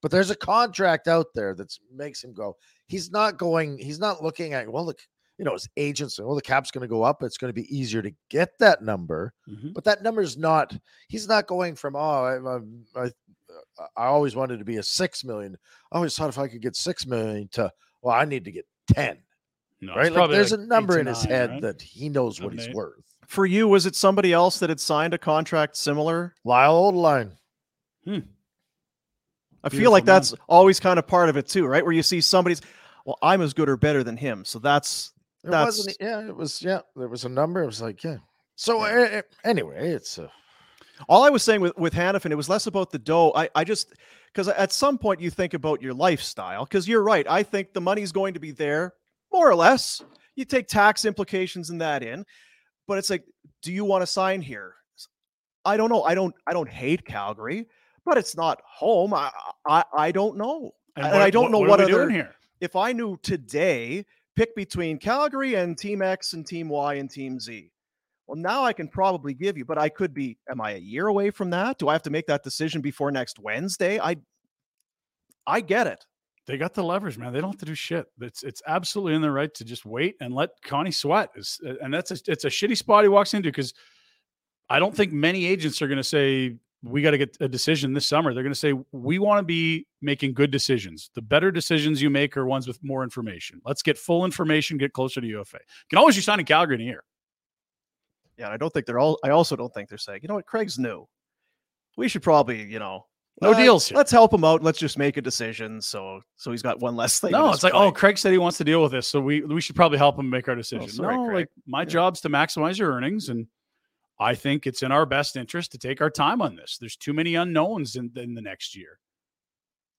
But there's a contract out there that makes him go. He's not going. He's not looking at well, look, you know, his agents. say, Well, the cap's going to go up. It's going to be easier to get that number Mhm. but that number's not he's not going from oh I, I, I, I always wanted to be a six million i always thought if i could get six million to well i need to get 10 No, right like there's like a number in his nine, head right? that he knows what Seven, he's eight. worth For you, was it somebody else that had signed a contract similar? Lyle Odelein. Hmm. I Beautiful feel like man. that's always kind of part of it too, right? Where you see somebody's, well, I'm as good or better than him, so that's It That's- wasn't. Yeah, it was. Yeah, there was a number. It was like, yeah. So uh, anyway, it's uh, all I was saying with with Hanifin. It was less about the dough. I I just because at some point you think about your lifestyle. Because you're right. I think the money's going to be there more or less. You take tax implications and that in, but it's like, do you want to sign here? I don't know. I don't. I don't hate Calgary, but it's not home. I I, I don't know. And, I don't know what, are we other. doing here. If I knew today, pick between Calgary and Team X and Team Y and Team Z. Well, now I can probably give you, but I could be. Am I a year away from that? Do I have to make that decision before next Wednesday? I. I get it. They got the leverage, man. They don't have to do shit. It's it's absolutely in their right to just wait and let Connie sweat. It's- And that's a, it's a shitty spot he walks into because I don't think many agents are going to say we got to get a decision this summer. They're going to say we want to be making good decisions. The better decisions you make are ones with more information. Let's get full information, get closer to UFA. You can always resign in Calgary in a year. Yeah, I don't think they're all. I also don't think they're saying, you know what, Craig's new. We should probably, you know, No uh, deals. Let's help him out. Let's just make a decision. So, so he's got one less thing. No, it's like, plate. oh, Craig said he wants to deal with this, so we we should probably help him make our decision. sorry, no, Craig. like my Yeah. job's to maximize your earnings, and I think it's in our best interest to take our time on this. There's too many unknowns in, in the next year.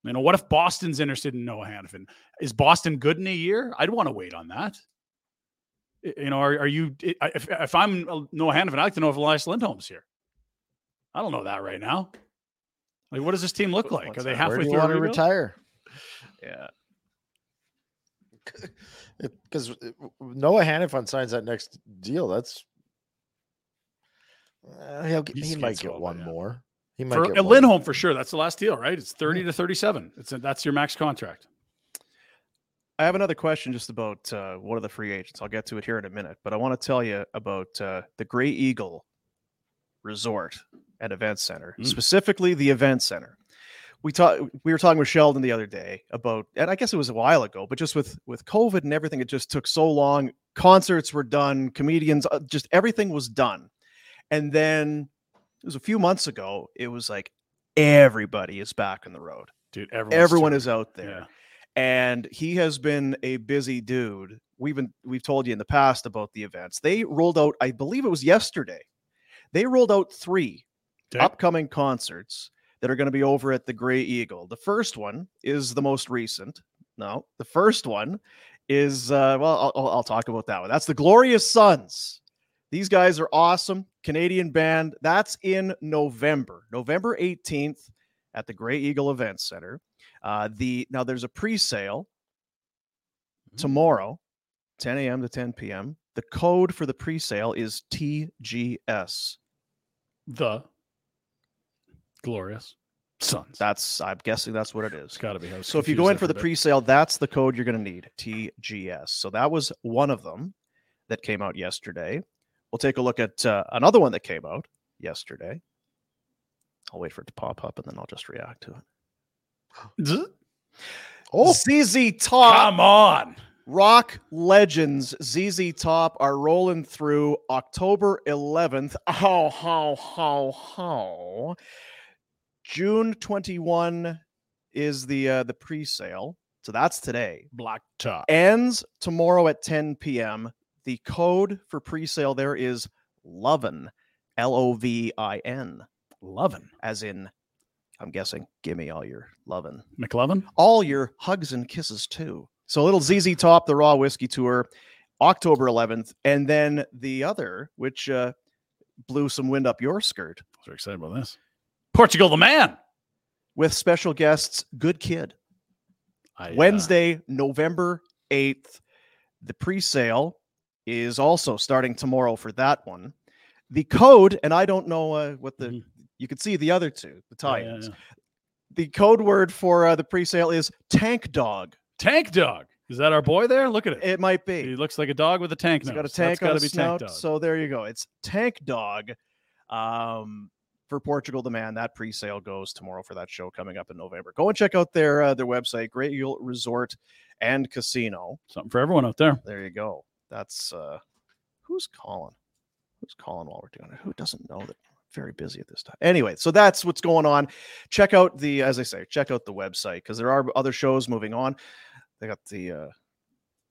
You know, what if Boston's interested in Noah Hanifin? Is Boston good in a year? I'd want to wait on that. You know, are, are you? If, if I'm uh, Noah Hanifin, I'd like to know if Elias Lindholm's here. I don't know that right now. Like, what does this team look What's like? Are they Where halfway where do you through? a want to retire? yeah. (laughs) Because Noah Hanifin signs that next deal. That's uh, he'll, get- He he might get one yeah. more. He might For get a one. Lindholm for sure. That's the last deal, right? It's 30 to 37. It's a, that's your max contract. I have another question just about uh, one of the free agents. I'll get to it here in a minute, but I want to tell you about uh, the Grey Eagle Resort and Event Center, Mm. specifically the Event Center. We talked. We were talking with Sheldon the other day about, and I guess it was a while ago, but just with with COVID and everything, it just took so long. Concerts were done, comedians, uh, just everything was done, and then it was a few months ago. It was like everybody is back on the road. Dude, Everyone is out there Yeah. and he has been a busy dude. We've been we've told you in the past about the events. They rolled out, I believe it was yesterday. They rolled out three Okay. upcoming concerts that are going to be over at the Grey Eagle. The first one is the most recent. No, the first one is uh, well, I'll, I'll- I'll talk about that one. That's the Glorious Sons. These guys are awesome. Canadian band. That's in November, November 18th at the Grey Eagle Event Center. Uh, the now there's a pre-sale tomorrow, 10 a.m. to 10 p.m. The code for the pre-sale is TGS. The glorious sons. That's I'm guessing that's what it it's got to be. So if you go in for the bit. pre-sale, that's the code you're going to need, TGS. So that was one of them that came out yesterday. We'll take a look at uh, another one that came out yesterday. I'll wait for it to pop up and then I'll just react to it. Z- Oh, ZZ Top. Come on. Rock legends ZZ Top are rolling through October 11th. How, how, how, how. June 21 is the uh, the pre-sale. So that's today. Black top. Ends tomorrow at 10 p.m. The code for pre-sale there is Lovin, L O V I N, Lovin. as in I'm guessing give me all your lovin' McLovin. all your hugs and kisses too. So a little ZZ Top, the Raw Whiskey Tour, October 11th, and then the other, which uh, blew some wind up your skirt, was excited about this. Portugal the man. with special guests, Good Kid. I, uh, Wednesday, November 8th. The pre-sale is also starting tomorrow for that one. The code, and I don't know uh, what the Mhm. you can see the other two, the yeah, yeah, tie-ins. yeah. The code word for uh, the pre-sale is tank dog. Tank dog. Is that our boy there? Look at it. It might be. He looks like a dog with a tank He's nose. got a That's tank gotta on be snout. tank dog. So there you go. It's Tank Dog um, for Portugal the Man. That pre-sale goes tomorrow for that show coming up in November. Go and check out their uh, their website, Grey Eagle Resort and Casino. Something for everyone out there. There you go. That's uh, who's calling. Who's calling while we're doing it? Who doesn't know that? Very busy at this time. Anyway, so that's what's going on. Check out the, as I say, check out the website because there are other shows moving on. They got the uh,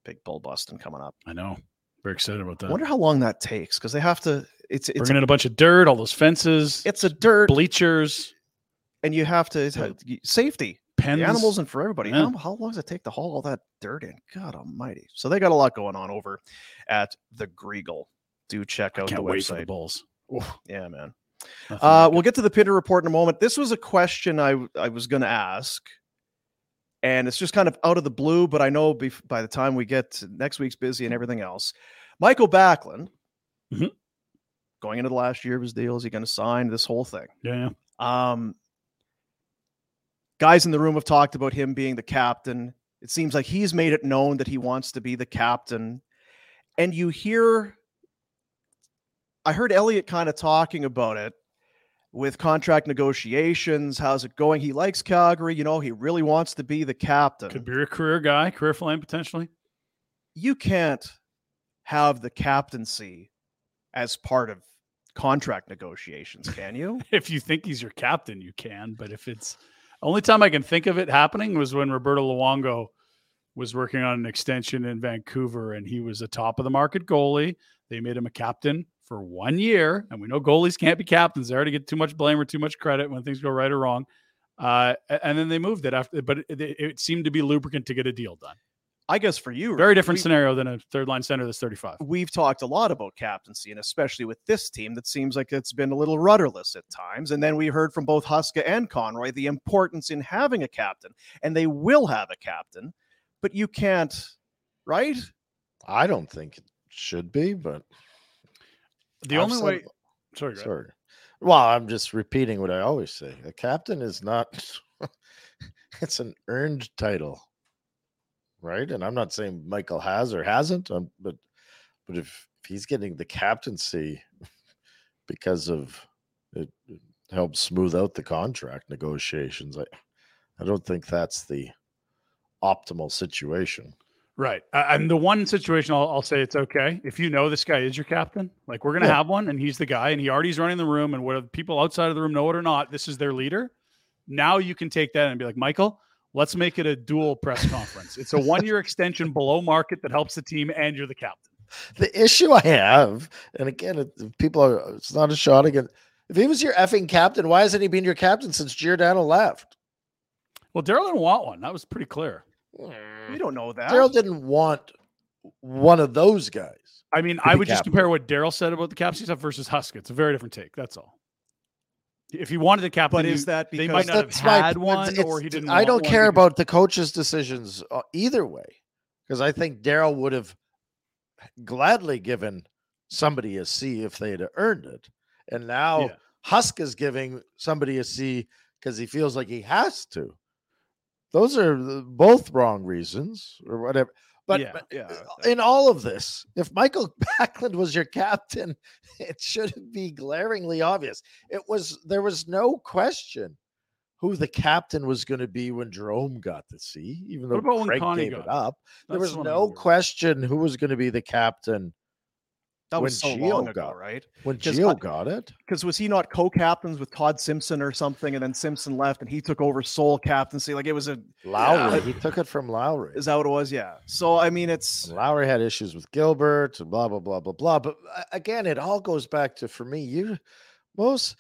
big bull busting coming up. I know. Very excited about I that. wonder how long that takes because they have to. It's it's Bringing in a bunch of dirt, all those fences, it's a dirt bleachers, and you have to it's safety pens. the animals and for everybody. Yeah. How, how long does it take to haul all that dirt in? God Almighty! So they got a lot going on over at the Greagle. Do check out the for the website. Bulls. Yeah, man. Uh, we'll get to the Pinder report in a moment. This was a question I I was going to ask, and it's just kind of out of the blue. But I know bef- by the time we get to next week's busy and everything else, Mikael Backlund, Mhm. going into the last year of his deal, is he going to sign this whole thing? yeah, yeah. Um, guys in the room have talked about him being the captain. It seems like he's made it known that he wants to be the captain. And you hear, I heard Elliot kind of talking about it with contract negotiations. How's it going? He likes Calgary. You know, he really wants to be the captain. Could be a career guy, career flame potentially. You can't have the captaincy as part of contract negotiations, can you? (laughs) If you think he's your captain, you can. But if it's only time I can think of it happening was when Roberto Luongo was working on an extension in Vancouver and he was a top of the market goalie. They made him a captain for one year. And we know goalies can't be captains. They already get too much blame or too much credit when things go right or wrong. Uh, and then they moved it after, but it, it seemed to be lubricant to get a deal done. I guess for you, Very different we- scenario than a third line center that's 35. we've talked a lot about captaincy, and especially with this team that seems like it's been a little rudderless at times. And then we heard from both Huska and Conroy the importance in having a captain, and they will have a captain, but you can't, right? I don't think it should be, but The I've only said- way, sorry, go. Sorry. Well, I'm just repeating what I always say. A captain is not (laughs) it's an earned title. Right? And I'm not saying Mikael has or hasn't, um, but but if, if he's getting the captaincy (laughs) because of it, it helps smooth out the contract negotiations, I I don't think that's the optimal situation. Right. Uh, and the one situation I'll, I'll say it's okay if you know this guy is your captain. Like we're gonna Yeah. have one, and he's the guy, and he already's running the room, and whether people outside of the room know it or not, this is their leader. Now you can take that and be like, Michael, let's make it a dual press conference. It's a one-year (laughs) extension below market that helps the team, and you're the captain. The issue I have, and again, it, people are, it's not a shot again. If he was your effing captain, why hasn't he been your captain since Giordano left? Well, Darryl didn't want one. That was pretty clear. Hmm. We don't know that. Darryl didn't want one of those guys. I mean, I would just compare what Darryl said about the captaincy stuff versus Huska. It's a very different take. That's all. If he wanted the captain, But is that because they might not have That's my- had but one, or he didn't. I don't one care because- about the coach's decisions uh, either way, because I think Darryl would have gladly given somebody a C if they had earned it, and now Yeah. Husk is giving somebody a C because he feels like he has to. Those are both wrong reasons, or whatever. But, Yeah, but yeah, uh, in all of this, if Mikael (laughs) Backlund was your captain, (laughs) it shouldn't be glaringly obvious. It was there was no question who the captain was going to be when Jarome got the C, even though Craig gave it up. there was the one I no question who was going to be the captain that was when so Gio long ago, got- right? When Gio I- got it. Because was he not co-captains with Todd Simpson or something, and then Simpson left and he took over sole captaincy? Like it was a Lowry, he took it from Lowry. is that what it was? Yeah. So I mean, it's And Lowry had issues with Gilbert and blah blah blah blah blah. But uh, again, it all goes back to for me, you most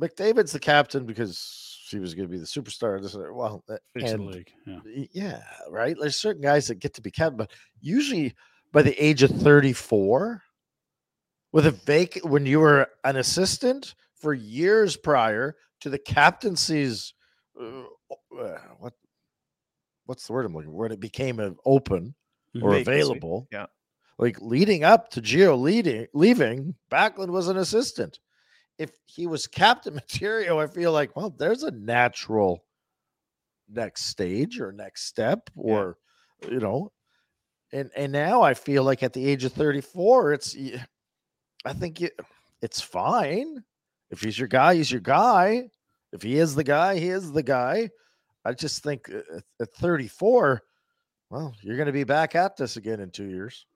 McDavid's the captain because he was going to be the superstar. This, well, Face of the and league. Yeah. yeah, right. There's certain guys that get to be captain, but usually by the age of 34, with a vacant when you were an assistant for years prior to the captaincy's uh, uh, what what's the word I'm looking for? When it became an open or Vacancy, available. yeah. Like leading up to Gio leading leaving, Backlund was an assistant. If he was captain (laughs) material, I feel like, well, there's a natural next stage or next step, or you know, and and now I feel like at the age of 34, it's I think it, it's fine. If he's your guy, he's your guy. If he is the guy, he is the guy. I just think uh, at 34, well, you're going to be back at this again in two years.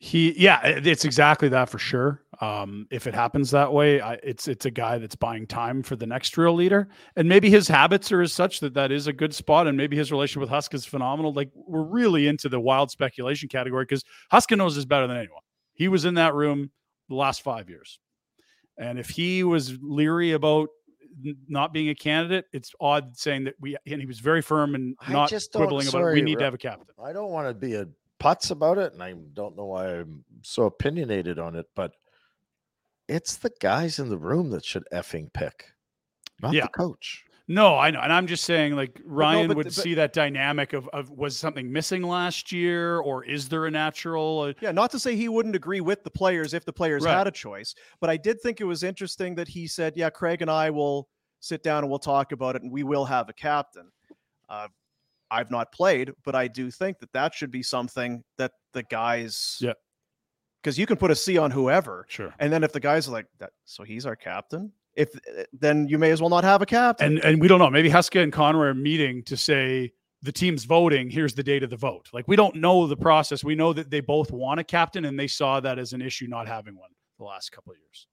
He, yeah, it's exactly that for sure. Um, if it happens that way, I, it's it's a guy that's buying time for the next real leader, and maybe his habits are as such that that is a good spot, and maybe his relation with Husk is phenomenal. Like we're really into the wild speculation category because Huska knows this better than anyone. He was in that room the last five years, and if he was leery about not being a candidate, it's odd saying that we. And he was very firm and not quibbling about it. We need to have a captain. I don't want to be a putz about it, and I don't know why I'm so opinionated on it, but it's the guys in the room that should effing pick, not Yeah. the coach. No, I know, and I'm just saying, like Ryan but- would but- see that dynamic of, of was something missing last year, or is there a natural? Uh, Yeah, not to say he wouldn't agree with the players if the players Right. had a choice, but I did think it was interesting that he said, "Yeah, Craig and I will sit down and we'll talk about it, and we will have a captain." Uh, I've not played, but I do think that that should be something that the guys, Yeah. because you can put a C on whoever, Sure. and then if the guys are like that, so he's our captain. If eh, then you may as well not have a captain. And and we don't know. Maybe Huska and Conroy are meeting to say the team's voting. Here's the date of the vote. Like we don't know the process. We know that they both want a captain, and they saw that as an issue not having one the last couple of years.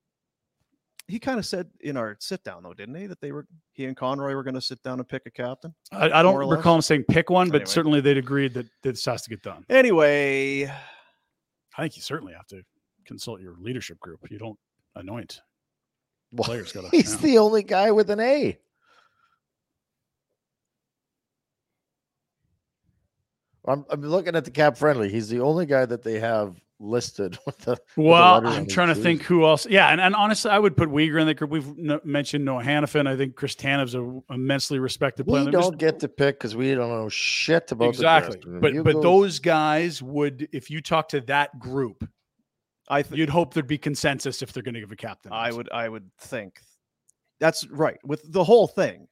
He kind of said in our sit down though, didn't he, that they were he and Conroy were going to sit down and pick a captain. I, I don't More or less. recall him saying pick one, but Anyway. certainly they'd agreed that this has to get done. Anyway, I think you certainly have to consult your leadership group. You don't anoint. Well, Players gotta- he's yeah. the only guy with an A. I'm, I'm looking at the cap friendly. He's the only guy that they have listed (laughs) with the. with the Well, I'm trying to think who else. Yeah, and, and honestly, I would put Weegar in the group. We've n- mentioned Noah Hanifin. I think Chris Tanev's an immensely respected player. We don't get to pick because we don't know shit about exactly, the dressing but You but go- those guys would, if you talk to that group, I th- you'd hope there'd be consensus if they're going to give a captain. I would I would think that's right with the whole thing.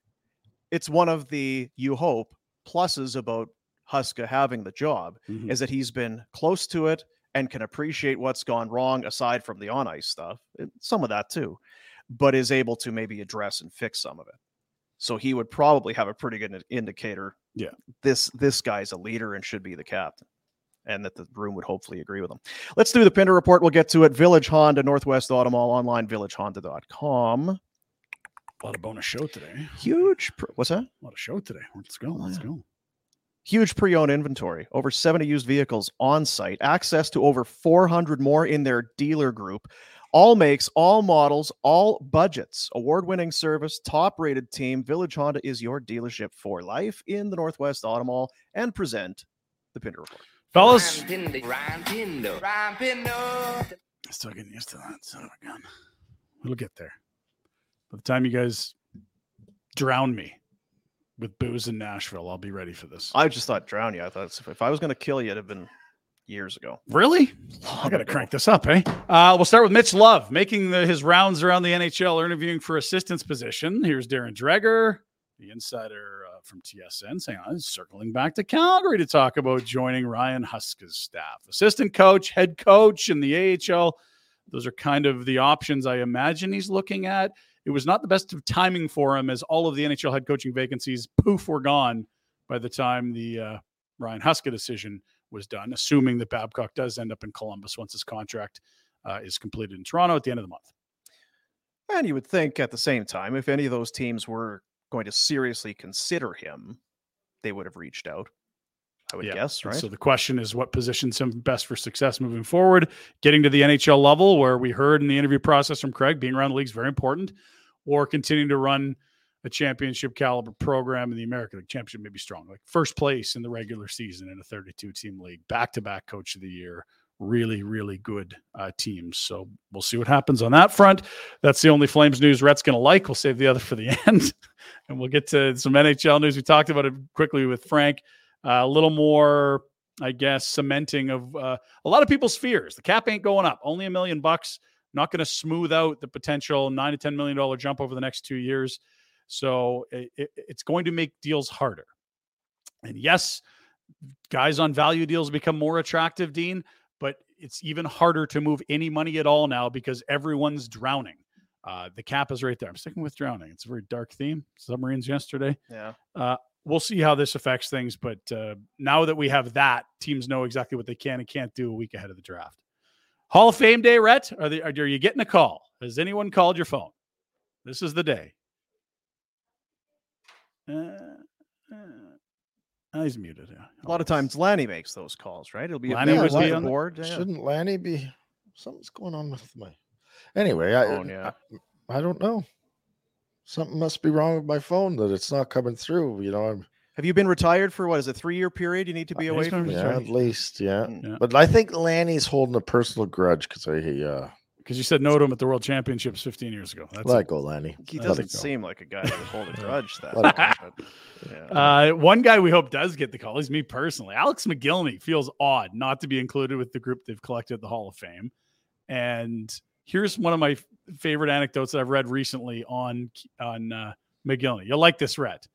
It's one of the you hope pluses about Huska having the job Mhm. is that he's been close to it and can appreciate what's gone wrong aside from the on ice stuff. Some of that too, but is able to maybe address and fix some of it. So he would probably have a pretty good indicator. Yeah. This this guy's a leader and should be the captain. And that the room would hopefully agree with him. Let's do the Pinder report. We'll get to it. Village Honda, Northwest Auto Mall, online, villagehonda.com. a lot of bonus show today. Huge. Pr- what's that? A lot of show today. Let's go. Let's yeah. go. Huge pre owned inventory, over 70 used vehicles on site, access to over 400 more in their dealer group. All makes, all models, all budgets. Award winning service, top rated team. Village Honda is your dealership for life in the Northwest Auto Mall and present the Pinder Report. Fellas, I'm still getting used to that son of a gun. We'll get there. By the time you guys drown me with booze in Nashville, I'll be ready for this. I just thought drown you. I thought if I was going to kill you, it'd have been years ago. Really? I got to crank this up, eh? Uh, we'll start with Mitch Love making the, his rounds around the NHL, interviewing for assistance position. Here's Darren Dreger, the insider uh, from TSN, saying, I'm circling back to Calgary to talk about joining Ryan Huska's staff. Assistant coach, head coach in the AHL. Those are kind of the options I imagine he's looking at. It was not the best of timing for him as all of the NHL head coaching vacancies, poof, were gone by the time the uh, Ryan Huska decision was done, assuming that Babcock does end up in Columbus once his contract uh, is completed in Toronto at the end of the month. And you would think at the same time, if any of those teams were going to seriously consider him, they would have reached out. I would Yeah. guess, And? So the question is what positions him best for success moving forward? Getting to the NHL level, where we heard in the interview process from Craig, being around the league is very important, or continuing to run a championship caliber program in the American League Championship may be strong. Like first place in the regular season in a 32 team league, back to back coach of the year. Really, really good uh, teams. So we'll see what happens on that front. That's the only Flames news Rhett's going to like. We'll save the other for the (laughs) end. and we'll get to some NHL news. We talked about it quickly with Frank. A little more, I guess, cementing of uh, a lot of people's fears. The cap ain't going up. Only a million bucks. Not going to smooth out the potential nine to ten million dollar jump over the next two years. So it, it- it's going to make deals harder. And yes, guys on value deals become more attractive, Dean, but it's even harder to move any money at all now because everyone's drowning. Uh, the cap is right there. I'm sticking with drowning. It's a very dark theme. Submarines yesterday yeah. uh, we'll see how this affects things. But uh, now that we have that, teams know exactly what they can and can't do a week ahead of the draft. Hall of Fame day, Rhett? Are, they, are you getting a call? Has anyone called your phone? This is the day. Uh, uh, oh, he's muted. Yeah. A lot of times Lanny makes those calls, right? It'll be a Lanny big would be on the- board. yeah. Shouldn't Lanny be? Something's going on with my. Anyway, I, Phone, yeah. I I don't know. Something must be wrong with my phone that it's not coming through. You know, I'm Have you been retired for what is it, three year period? You need to be Uh, away from the yeah, right. at least yeah. Mm. Yeah. But I think Lanny's holding a personal grudge because I uh, Because you said no to him at the World Championships 15 years ago. That's let it. go, Lanny. He Let doesn't seem like a guy that would hold a (laughs) grudge. That Let it go. but, yeah. Uh, one guy we hope does get the call is me personally. Alex Mogilny feels odd not to be included with the group they've collected at the Hall of Fame. And here's one of my favorite anecdotes that I've read recently on on uh, Mogilny. You'll like this, Rhett.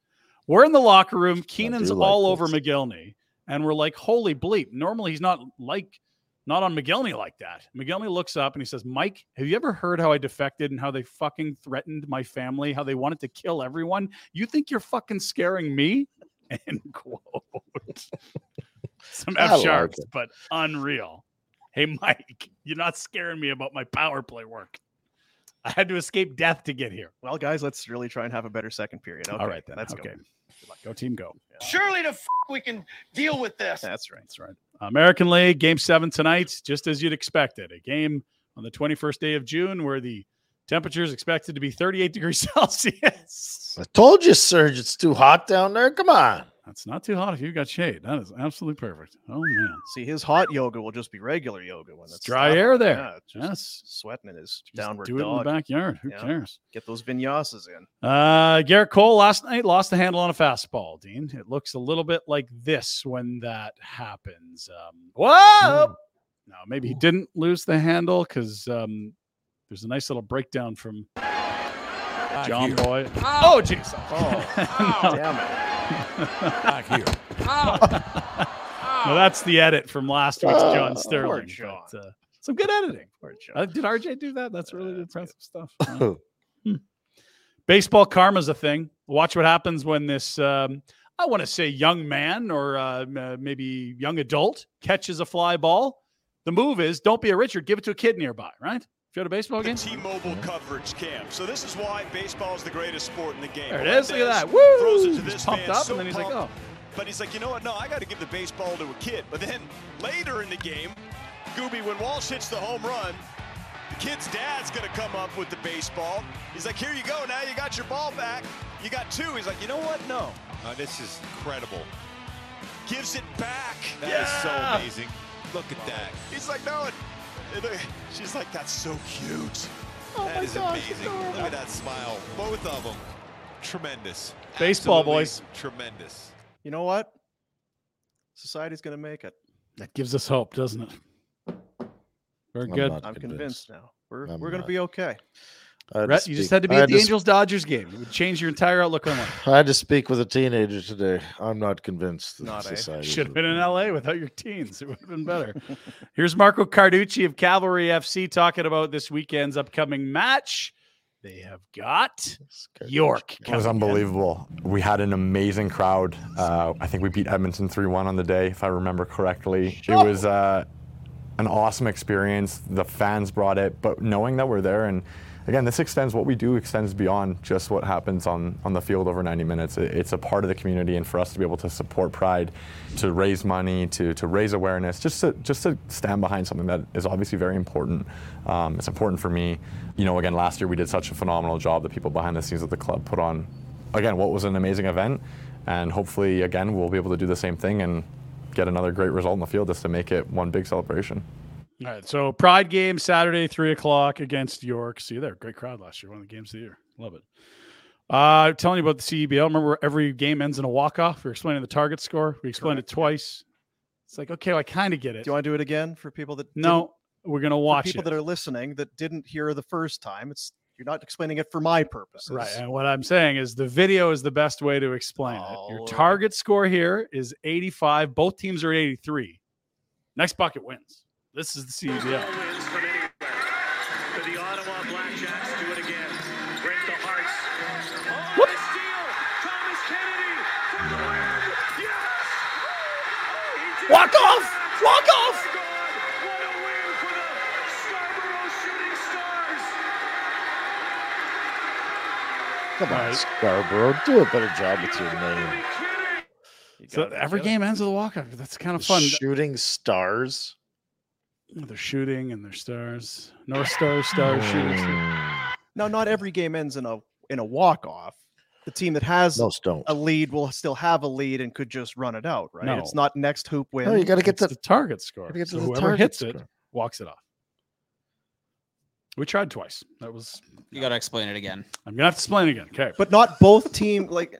We're in the locker room. Keenan's like all over this. Mogilny, and we're like, "Holy bleep!" Normally, he's not like not on Mogilny like that. Mogilny looks up and he says, "Mike, have you ever heard how I defected and how they fucking threatened my family? How they wanted to kill everyone? You think you're fucking scaring me?" (laughs) End quote. (laughs) Some F like sharps, it. but unreal. Hey, Mike, (laughs) you're not scaring me about my power play work. I had to escape death to get here. Well, guys, let's really try and have a better second period. Okay, All right, then. Let's okay. go. Good luck. Go team, go. Surely the f- we can deal with this. That's right. That's right. American League game seven tonight, just as you'd expected. A game on the 21st day of June where the temperature is expected to be 38 (laughs) degrees Celsius. I told you, Serge, it's too hot down there. Come on. That's not too hot if you've got shade. That is absolutely perfect. Oh, man. See, his hot yoga will just be regular yoga when it's dry hot. air there. Yeah, just Yes. sweating in his Just downward do it in the backyard. Who Yeah. cares? Get those vinyasas in. Uh, Gerrit Cole last night lost the handle on a fastball. Dean, it looks a little bit like this when that happens. Um, whoa! No, maybe he didn't lose the handle because um, there's a nice little breakdown from John Boy. Oh, jeez. (laughs) Oh, damn it. Back here. No, that's the edit from last week's Oh, John poor Sterling. John. but, uh, some good editing. Poor John. Uh, did RJ do that? That's really Yeah, that's impressive stuff. (laughs) Wow. Hmm. Baseball karma's a thing. Watch what happens when this, um, I want to say, young man or uh, uh, maybe young adult catches a fly ball. The move is don't be a Richard, give it to a kid nearby, right? If you're a baseball game, T-Mobile coverage camp. So this is why baseball is the greatest sport in the game. there it is. Look at that. Melendez Throws it Woo! to He's this pumped man, up, so and then he's like, oh. But he's like, you know what? No, I got to give the baseball to a kid. But then later in the game, Gooby, when Walsh hits the home run, the kid's dad's going to come up with the baseball. He's like, here you go. Now you got your ball back. You got two. He's like, you know what? No. Uh, this is incredible. Gives it back. yeah That is so amazing. Look at that. He's like, no. And, and, she's like, that's so cute. Oh that is amazing. Look at that smile. Both of them. Tremendous. Baseball, Absolutely boys. Tremendous. You know what? Society's going to make it. That gives us hope, doesn't it? Very I'm good. I'm convinced, now. We're, I'm we're going to be okay. I Rhett, you just had to be I at the Angels Dodgers game. It would change your entire outlook on life. I had to speak with a teenager today. I'm not convinced. That Not, society Should have been in LA without your teens. It would have been better. (laughs) Here's Marco Carducci of Cavalry FC talking about this weekend's upcoming match. They have got York. It was coming in. unbelievable. We had an amazing crowd. Uh, I think we beat Edmonton 3 1 on the day, if I remember correctly. It was uh, an awesome experience. The fans brought it, but knowing that we're there, and again, this extends what we do extends beyond just what happens on, on the field over 90 minutes. It- it's a part of the community, and for us to be able to support Pride, to raise money, to, to raise awareness, just to, just to stand behind something that is obviously very important. Um, it's important for me. You know, again, last year we did such a phenomenal job. The people behind the scenes at the club put on, again, what was an amazing event. And hopefully, again, we'll be able to do the same thing and get another great result in the field just to make it one big celebration. All right. So Pride game Saturday, three o'clock against York. See you there. Great crowd last year. One of the games of the year. Love it. Uh, telling you about the CEBL. Remember, every game ends in a walk off. We are explaining the target score. We explained it twice. It's like, okay, well, I kind of get it. Do you want to do it again for people that No, we're gonna watch people it. that are listening that didn't hear the first time? It's you're not explaining it for my purposes. Right. And what I'm saying is the video is the best way to explain it. Oh, Your target score here is 85. Both teams are at 83. Next bucket wins. This is the CBL. what? Walk off! Walk off! Come on, right. Scarborough. Do a better job with your name. You so every game ends with a walk off. That's kind of fun. Shooting stars. They're shooting and they're stars. North Star, stars, hmm. shooting. stars. Now, not every game ends in a in a walk off. The team that has Most don't. a lead will still have a lead and could just run it out, right? No. It's not next hoop win. No, you got to get It's to the target score. Gotta get So the whoever target hits it walks it off. We tried twice. That was. You got to explain it again. I'm gonna have to explain again. Okay. but not both team like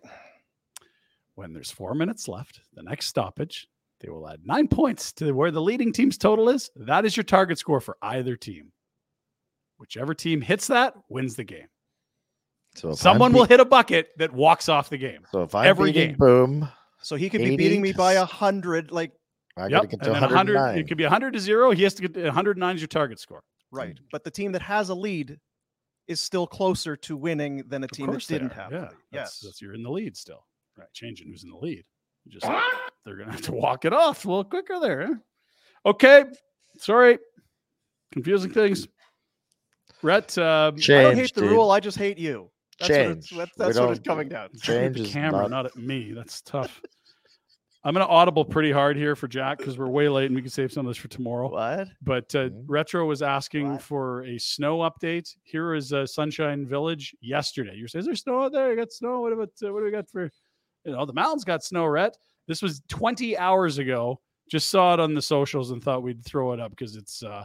when there's four minutes left, the next stoppage, they will add nine points to where the leading team's total is. That is your target score for either team. Whichever team hits that wins the game. So if I'm Someone will hit a bucket that walks off the game. So if I'm every game. Boom, so he could be beating me by a hundred, like I Yep. got to get to and 100, 109. it could be 100 to 0. He has to get to 109 is your target score. right. Hmm. But the team that has a lead is still closer to winning than a Of team that didn't are. have. Yeah. a lead. That's, Yes. that's you're in the lead still. Right. Changing who's in the lead. You just they're gonna have to walk it off a little quicker there. huh? Okay. Sorry. Confusing things. Rhett, um, I don't hate the dude. rule. I just hate you. That's what it's, Change. that's, that's what it's coming down. to. Change (laughs) the camera, not- not at me. That's tough. (laughs) I'm going to audible pretty hard here for Jack because we're way late and we can save some of this for tomorrow. What? But uh, Mhm. Retro was asking What? for a snow update. Here is uh, Sunshine Village yesterday. You say, "Is there snow out there? I got snow. What about uh, what do we got for? You know, the mountains got snow." Rhett, this was 20 hours ago. Just saw it on the socials and thought we'd throw it up because it's uh,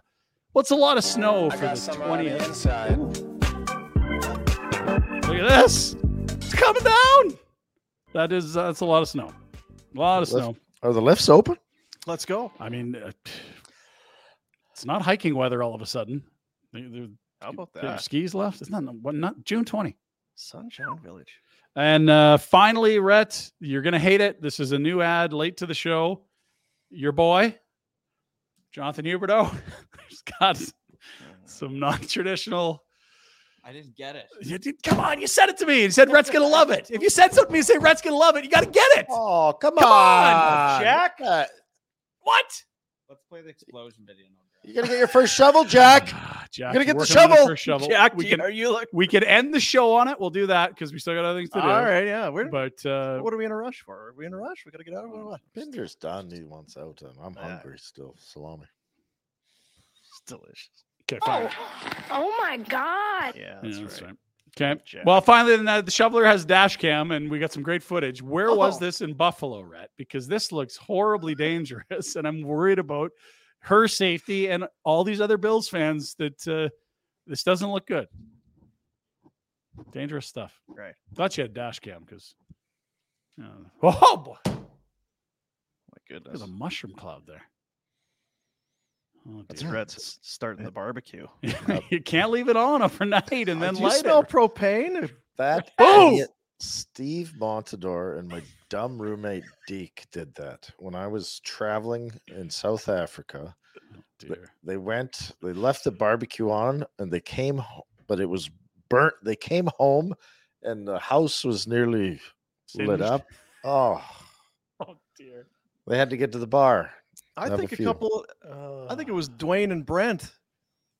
well, it's a lot of snow for the 20th. Look at this. It's coming down. That is uh, that's a lot of snow. A lot of Lift- snow. Are the lifts open? Let's go. I mean, uh, (sighs) it's not hiking weather all of a sudden. They- they're- How about that? skis left. It's not what not June 20. Sunshine Village. And uh, finally, Rhett, you're gonna hate it. This is a new ad late to the show. Your boy, Jonathan Huberdeau, has (laughs) got some non-traditional. I didn't get it. You did- come on, you said it to me. You said Rhett's gonna love it. If you said something, to me, you say Rhett's gonna love it. You got to get it. Oh, come, Come on, on, Jack. Uh, What? Let's play the explosion video. You got to get your first shovel, Jack. (sighs) Ah, Jack, Gonna get the shovel. first shovel. Jack, we can are you like? we can end the show on it. We'll do that because we still got other things to do. All right, yeah. We're, But uh, what are we in a rush for? Are we in a rush? We got to get out of it. or What? Pinder's done. He wants out, and I'm Yeah. hungry still. Salami. It's delicious. okay, fine. Oh my God. Yeah, Yeah, that's, that's right. right. Okay. Jack. Well, finally, then, the shoveler has dash cam, and we got some great footage. Where was Oh. this in Buffalo, Rhett? Because this looks horribly dangerous, (laughs) and I'm worried about her safety and all these other Bills fans that uh, this doesn't look good. Dangerous stuff. Right. Thought you had dash cam because. oh boy! My goodness! There's a mushroom cloud there. Oh, That's dear. Brett's starting the barbecue. (laughs) you can't leave it on overnight and then Do you light smell it. propane? That Boom! Idiot Steve Montador and my dumb roommate Deke did that when I was traveling in South Africa. Oh, Th- Dear. They went, they left the barbecue on, and they came, ho- but it was burnt. They came home, and the house was nearly lit up. Oh, (laughs) Oh dear. they had to get to the bar. I Have a think a, few. couple. Uh, I think it was Duane and Brent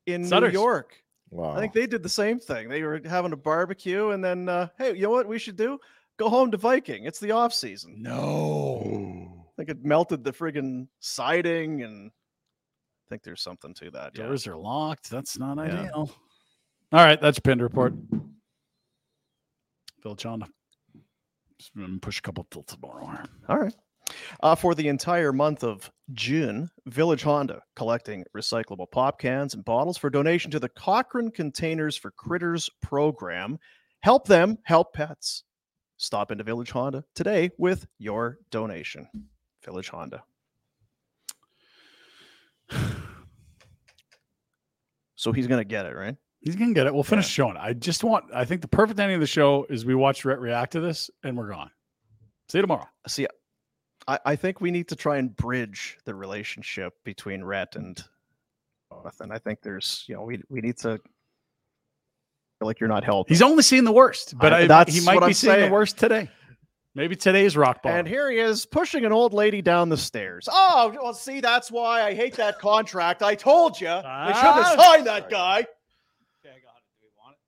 in Sutters. New York. Wow. I think they did the same thing. They were having a barbecue, and then, uh, hey, you know what we should do? Go home to Viking. It's the off season. No. I think it melted the friggin' siding, and I think there's something to that. Yeah. Doors are locked. That's not Yeah. ideal. All right, that's Pinder Report. Bill John. Push a couple till tomorrow. All right. Uh, for the entire month of June, Village Honda collecting recyclable pop cans and bottles for donation to the Cochrane Containers for Critters program. Help them help pets. Stop into Village Honda today with your donation. Village Honda. So he's going to get it, right? He's gonna get it. We'll finish showing. I just want. I think the perfect ending of the show is we watch Rhett react to this, and we're gone. See you tomorrow. See, I, I think we need to try and bridge the relationship between Rhett and Jonathan. I think there's, you know, we we need to feel like you're not helping. He's only seen the worst, but I- I, that's he might what be I'm seeing saying. the worst today. Maybe today's rock bottom. And here he is pushing an old lady down the stairs. Oh, well, see, that's why I hate that contract. I told you. They shouldn't have Ah. signed that guy. Okay, I got it. Do we want it?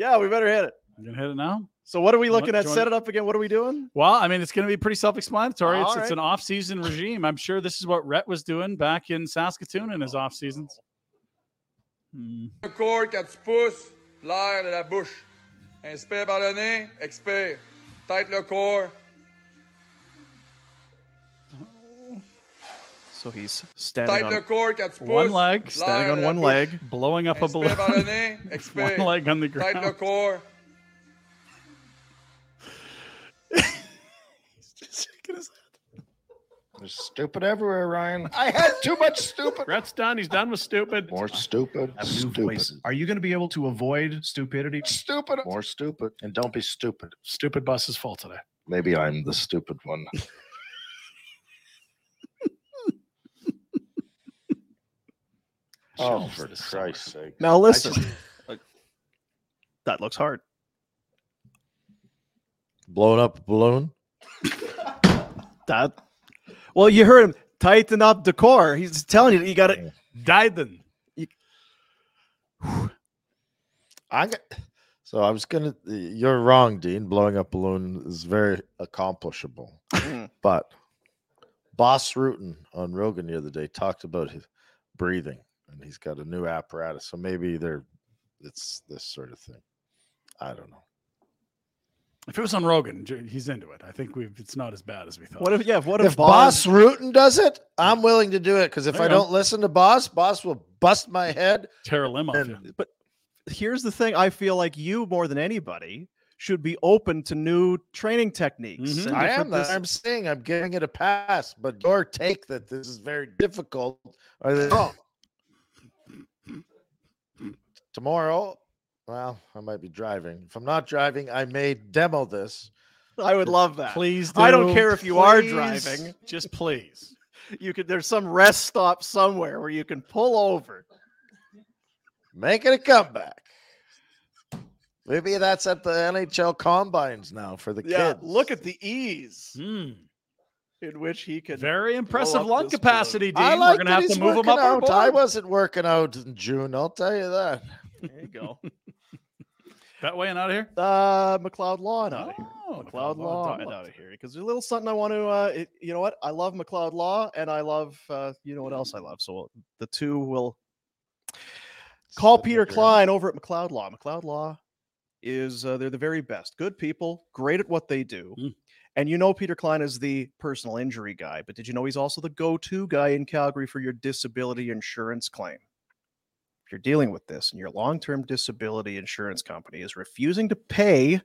Yeah, we better hit it. You gonna hit it now? So what are we looking at? Set it up again. What are we doing? Well, I mean, it's going to be pretty self-explanatory. It's, All it's an off-season regime. I'm sure this is what Rhett was doing back in Saskatoon in his off seasons. Hmm. Le corps, 4 pouces, l'air de la bouche. Inspire par le nez, expire. Tête le corps. So he's standing on corps, 4 pouces. One leg, standing on one leg. blowing up a balloon. Inspire par le nez, (laughs) expire. one leg on the Tête le ground. corps. There's stupid everywhere, Ryan. I had too much stupid. (laughs) Rhett's done. He's done with stupid. More stupid. Have new Stupid. voices. Are you going to be able to avoid stupidity? Stupid. More stupid. And don't be stupid. Stupid bus is full today. Maybe I'm the stupid one. (laughs) oh, for Christ's sake. Now listen. just- that looks hard. Blowing up a balloon? (laughs) That. Well, you heard him tighten up the core. He's telling you you got to. Dyden. I got, so I was gonna. You're wrong, Dean. Blowing up balloon is very accomplishable, mm. but Bas Rutten on Rogan the other day talked about his breathing, and he's got a new apparatus. So maybe they're it's this sort of thing. I don't know. If it was on Rogan, he's into it. I think we've. It's not as bad as we thought. What if yeah? What if, If Bas Rutten does it, I'm willing to do it because if There I don't listen to Bas, Bas will bust my head. Tear a limb off And- you. But here's the thing: I feel like you more than anybody should be open to new training techniques. Mhm. I am. that. dis- I'm saying I'm giving it a pass, but your take that this is very difficult. Or that, oh, tomorrow, well, I might be driving. If I'm not driving, I may demo this. I would love that. Please, I don't care if you are driving. Just please. You could. There's some rest stop somewhere where you can pull over. Making a comeback. Maybe that's at the NHL combines now for the Yeah, kids. look at the ease Hmm. in which he can. Very impressive lung capacity, Dean. I like We're gonna have to move him up. our out. I wasn't working out in June. I'll tell you that. There you go. (laughs) That way and out of here. Uh, McLeod Law and out of here. Oh, McLeod Law and out of here because there's a little something I want to. Uh, it, you know what? I love McLeod Law and I love. Uh, you know what else I love? So the two will call Peter. Klein over at McLeod Law. McLeod Law is uh, they're the very best. Good people, great at what they do. Mm. And you know Peter Klein is the personal injury guy, but did you know he's also the go-to guy in Calgary for your disability insurance claim? If you're dealing with this and your long-term disability insurance company is refusing to pay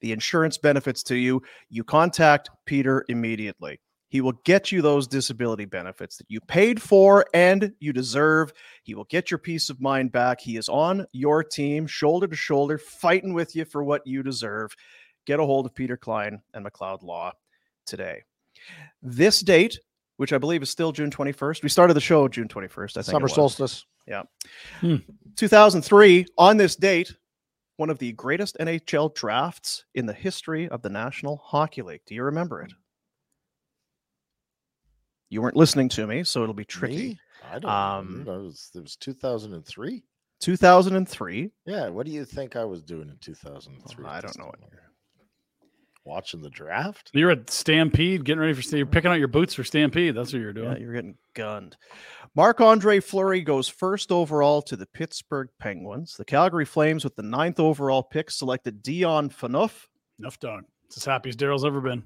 the insurance benefits to you, you contact Peter immediately. He will get you those disability benefits that you paid for and you deserve. He will get your peace of mind back. He is on your team, shoulder to shoulder, fighting with you for what you deserve. Get a hold of Peter Klein and McLeod Law today. This date, which I believe is still June 21st, we started the show June 21st. I think Summer solstice. Yeah. Hmm. 2003, on this date, one of the greatest NHL drafts in the history of the National Hockey League. Do you remember it? You weren't listening to me, so it'll be tricky. Me? I don't Um, know. It was, it was 2003. 2003. Yeah. What do you think I was doing in 2003? I don't know what? Watching the draft. You're at Stampede, getting ready for. You're mm-hmm. picking out your boots for Stampede. That's what you're doing. Yeah, you're getting gunned. Marc Andre Fleury goes first overall to the Pittsburgh Penguins. The Calgary Flames, with the ninth overall pick, selected Dion Phaneuf. Enough done. It's as happy as Darryl's ever been.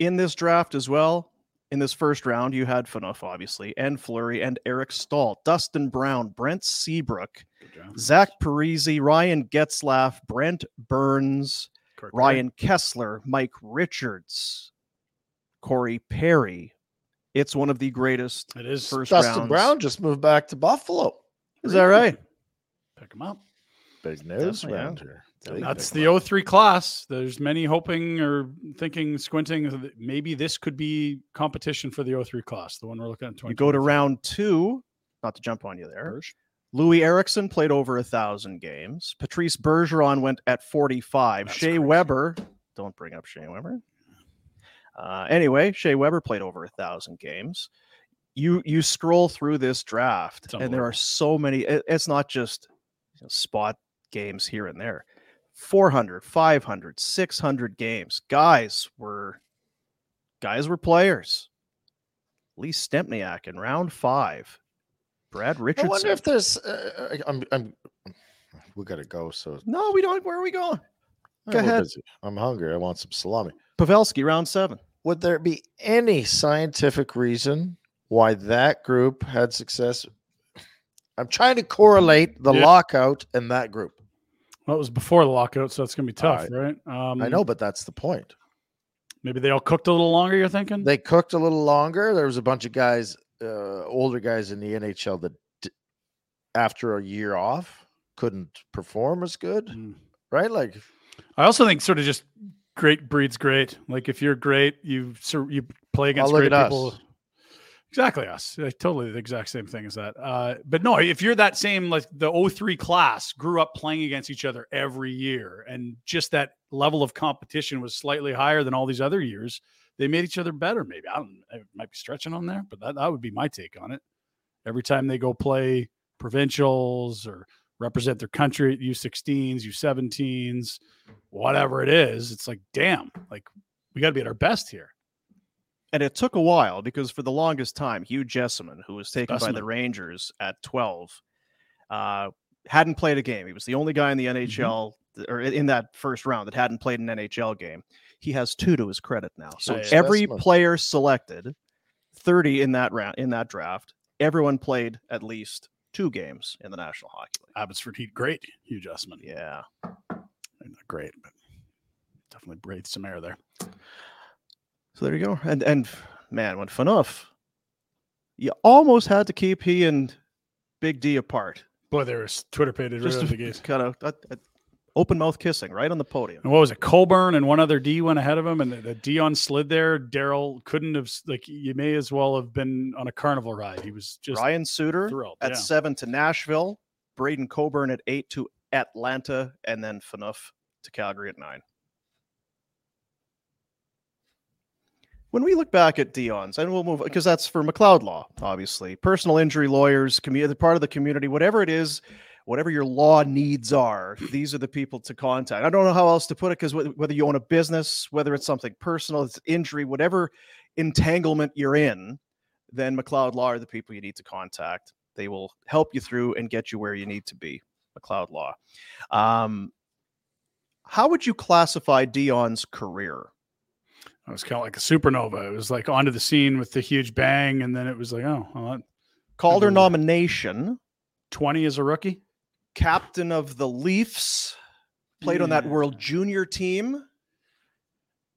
in this draft as well. In this first round, you had Phaneuf, obviously, and Fleury, and Eric Staal, Dustin Brown, Brent Seabrook, Zach Parise, Ryan Getzlaff, Brent Burns, Correct. Ryan Kesler, Mike Richards, Corey Perry. It's one of the greatest It is. first Dustin rounds. Brown just moved back to Buffalo. Is that right? Pick him up. Big news Definitely, around here. That's big the 03 class. There's many hoping or thinking, squinting that maybe this could be competition for the 03 class, the one we're looking at. You go to round two, not to jump on you there. Loui Eriksson played over a thousand games. Patrice Bergeron went at 45. That's Shea crazy. Weber, don't bring up Shea Weber. Uh, anyway, Shea Weber played over a thousand games. You you scroll through this draft, and there are so many. it- it's not just you know, spot games here and there. 400, 500, 600 games. Guys were guys were players. Lee Stempniak in round five. Brad Richardson. I wonder if there's. Uh, I'm. I'm. We gotta go. So no, we don't. Where are we going? Go we're ahead. I'm hungry. I want some salami. Pavelski, round seven. Would there be any scientific reason why that group had success? I'm trying to correlate the Yeah. lockout and that group. Well, it was before the lockout, so it's going to be tough, right? Um, I know, but that's the point. Maybe they all cooked a little longer. You're thinking? They cooked a little longer. There was a bunch of guys, uh, older guys in the NHL that, d- after a year off, couldn't perform as good, Mm. right? Like, I also think sort of just great breeds great. Like if you're great, you sur- you play against great people. us. Exactly us. Totally the exact same thing as that. Uh, but no, if you're that same like the 03 class grew up playing against each other every year, and just that level of competition was slightly higher than all these other years, they made each other better. Maybe I don't. I might be stretching on there, but that, that would be my take on it. Every time they go play provincials or represent their country at U16s, U17s, whatever it is, it's like, damn, like we got to be at our best here. And it took a while because for the longest time, Hugh Jessiman, who was taken by the Rangers at 12, uh, hadn't played a game. He was the only guy in the NHL th- or in that first round that hadn't played an NHL game. He has two to his credit now. So Yeah, yeah. every Specimen. player selected, 30 in that round in that draft, everyone played at least two games in the National Hockey League. Abbotsford Heat, great, huge adjustment. Yeah. Not great, but definitely breathed some air there. So there you go. And and man, when Phaneuf, you almost had to keep he and Big D apart. Boy, there was Twitter pated right Just out the gate. kind of uh, uh, open mouth kissing right on the podium. And what was it? Coburn and one other D went ahead of him, and the, the Dion slid there. Darryl couldn't have like you may as well have been on a carnival ride. He was just Ryan Suter thrilled, at yeah. seven to Nashville, Braden Coburn at eight to Atlanta, and then Phaneuf to Calgary at nine. When we look back at Dion's, and we'll move because that's for McLeod Law, obviously, personal injury lawyers, community, part of the community, whatever it is, whatever your law needs are, these are the people to contact. I don't know how else to put it because whether you own a business, whether it's something personal, it's injury, whatever entanglement you're in, then McLeod Law are the people you need to contact. They will help you through and get you where you need to be. McLeod Law. Um, how would you classify Dion's career? It was kind of like a supernova. It was like onto the scene with the huge bang, and then it was like, oh, well, Calder nomination, twenty as a rookie. Captain of the Leafs, played on that World Junior team,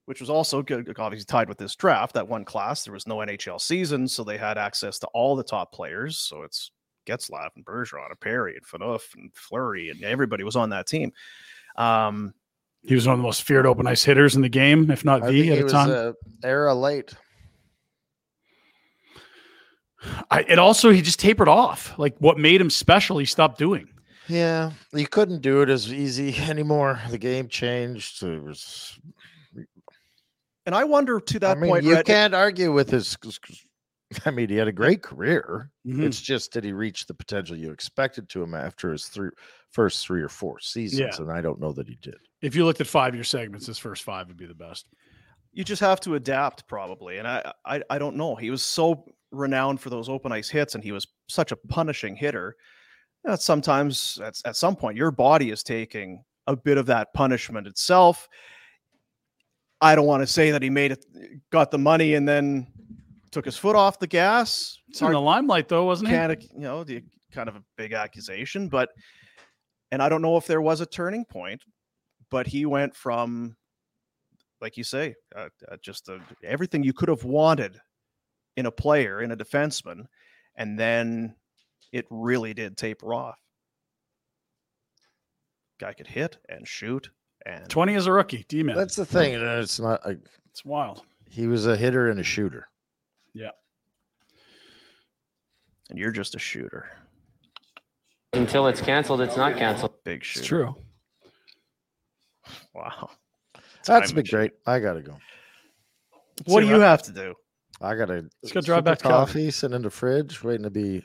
which was also good, obviously tied with this draft. That one class, there was no NHL season, so they had access to all the top players. So it's Getzlaff and Bergeron and Perry and Phaneuf and Fleury, and everybody was on that team. Um, He was one of the most feared open ice hitters in the game, if not I the think at he a time. uh, era late. I, it also he just tapered off. Like what made him special, he stopped doing. Yeah, you couldn't do it as easy (laughs) anymore. The game changed. It was. and I wonder to that I mean, point, you Rhett, can't argue with his. I mean, he had a great career. Mhm. It's just did he reach the potential you expected to him after his three first three or four seasons? Yeah. And I don't know that he did. If you looked at five year segments, his first five would be the best. you just have to adapt probably and I, I i don't know he was so renowned for those open ice hits and he was such a punishing hitter that sometimes at, at some point your body is taking a bit of that punishment itself. I don't want to say that he made it got the money and then took his foot off the gas. It's in the limelight though, wasn't kind of you know the kind of a big accusation but and i don't know if there was a turning point but he went from like you say uh, uh, just uh, everything you could have wanted in a player in a defenseman and then it really did taper off guy could hit and shoot and Twenty as a rookie, D man. That's the thing. It's not. Like, It's wild. he was a hitter and a shooter. Yeah. and you're just a shooter Until it's canceled, it's not canceled. big shooter It's true. wow That's Time been machine. great. I gotta go. what do you Rhett. have to do I gotta Let's go drive back to coffee, Calgary. sit in the fridge, waiting to be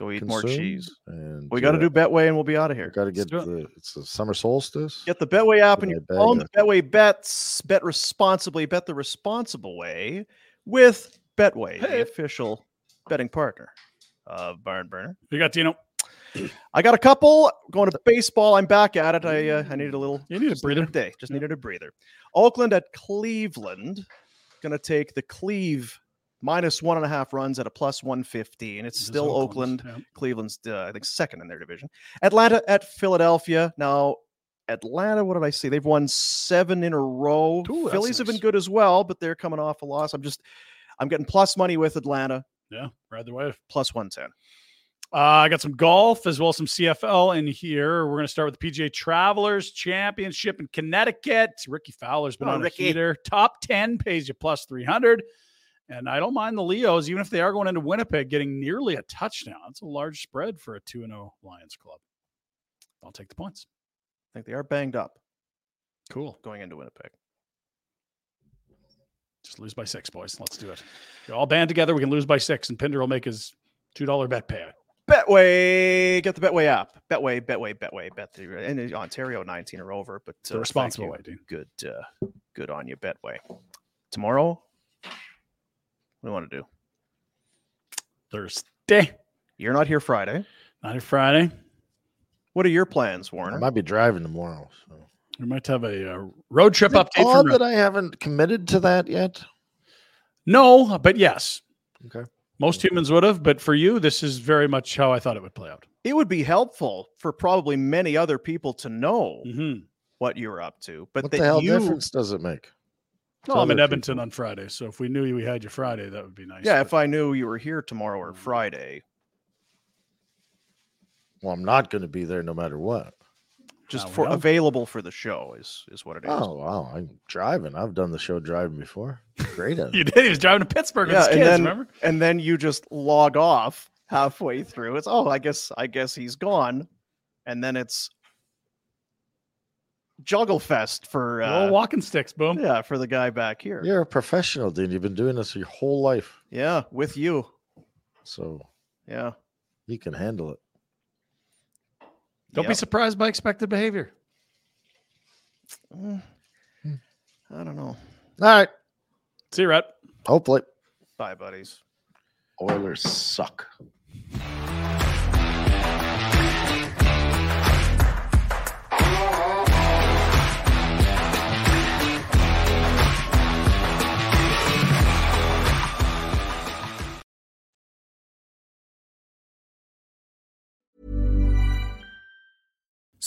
Go eat more cheese. And We got to do Betway and we'll be out of here. Got to get do the it's the summer solstice. Get the Betway app and you my bag own the Betway bets. Bet responsibly. Bet the responsible way with Betway, the official betting partner of Barn Burner. You got Dino. I got a couple going to baseball. I'm back at it. I uh, I needed a little. You need a breather. day. Just needed a breather. Oakland at Cleveland. Going to take the Cleve minus one and a half runs at a plus 150. And It's still Oakland, Oakland. yeah. Cleveland's, uh, I think, second in their division. Atlanta at Philadelphia. Now, Atlanta, what did I see? They've won seven in a row. Ooh, Phillies have been good as well, but they're coming off a loss. I'm just, I'm getting plus money with Atlanta, Yeah, ride the wave. plus 110. Uh, I got some golf as well as some CFL in here. We're going to start with the PGA Travelers Championship in Connecticut. Rickie Fowler's been Oh, on Ricky. a heater. Top 10 pays you plus 300. And I don't mind the Leos, even if they are going into Winnipeg, getting nearly a touchdown. It's a large spread for a 2 0 Lions club. I'll take the points. I think they are banged up Cool. going into Winnipeg. Just lose by six, boys. Let's do it. You're all band together. We can lose by six, and Pinder will make his $2 bet payout. Betway, get the Betway app. Betway, Betway, Betway, bet the and in Ontario 19 or over, but uh, thank responsible way, Dean. Good, uh, good on you, Betway. Tomorrow, what do you want to do? Thursday, You're not here Friday. not a Friday. What are your plans, Warrener? I might be driving tomorrow. So. We might have a, uh road trip Is it update. odd From, that I haven't committed to that yet. no, but yes, Okay. most humans would have. But for you, this is very much how I thought it would play out. It would be helpful for probably many other people to know Mm-hmm. what you're up to, but What that the hell you, difference does it make? To Well, I'm in other Edmonton people? on Friday, so if we knew we had you Friday, that would be nice. yeah, but- if I knew you were here tomorrow or mm. Friday, Well, I'm not going to be there no matter what. just for know. available for the show is is what it is. Oh wow, I'm driving. I've done the show driving before. Great (laughs) you did. He was driving to Pittsburgh with yeah, his and kids. then remember? and then you just log off halfway through. It's oh, I guess I guess he's gone, and then it's juggle fest for Little uh, walking sticks. Boom. yeah for the guy back here. You're a professional, dude. You've been doing this your whole life, Yeah, with you. so Yeah. you can handle it. Don't be Yep. surprised by expected behavior. Mm, I don't know. All right. See you, Rhett. Hopefully, Bye, buddies. Oilers suck.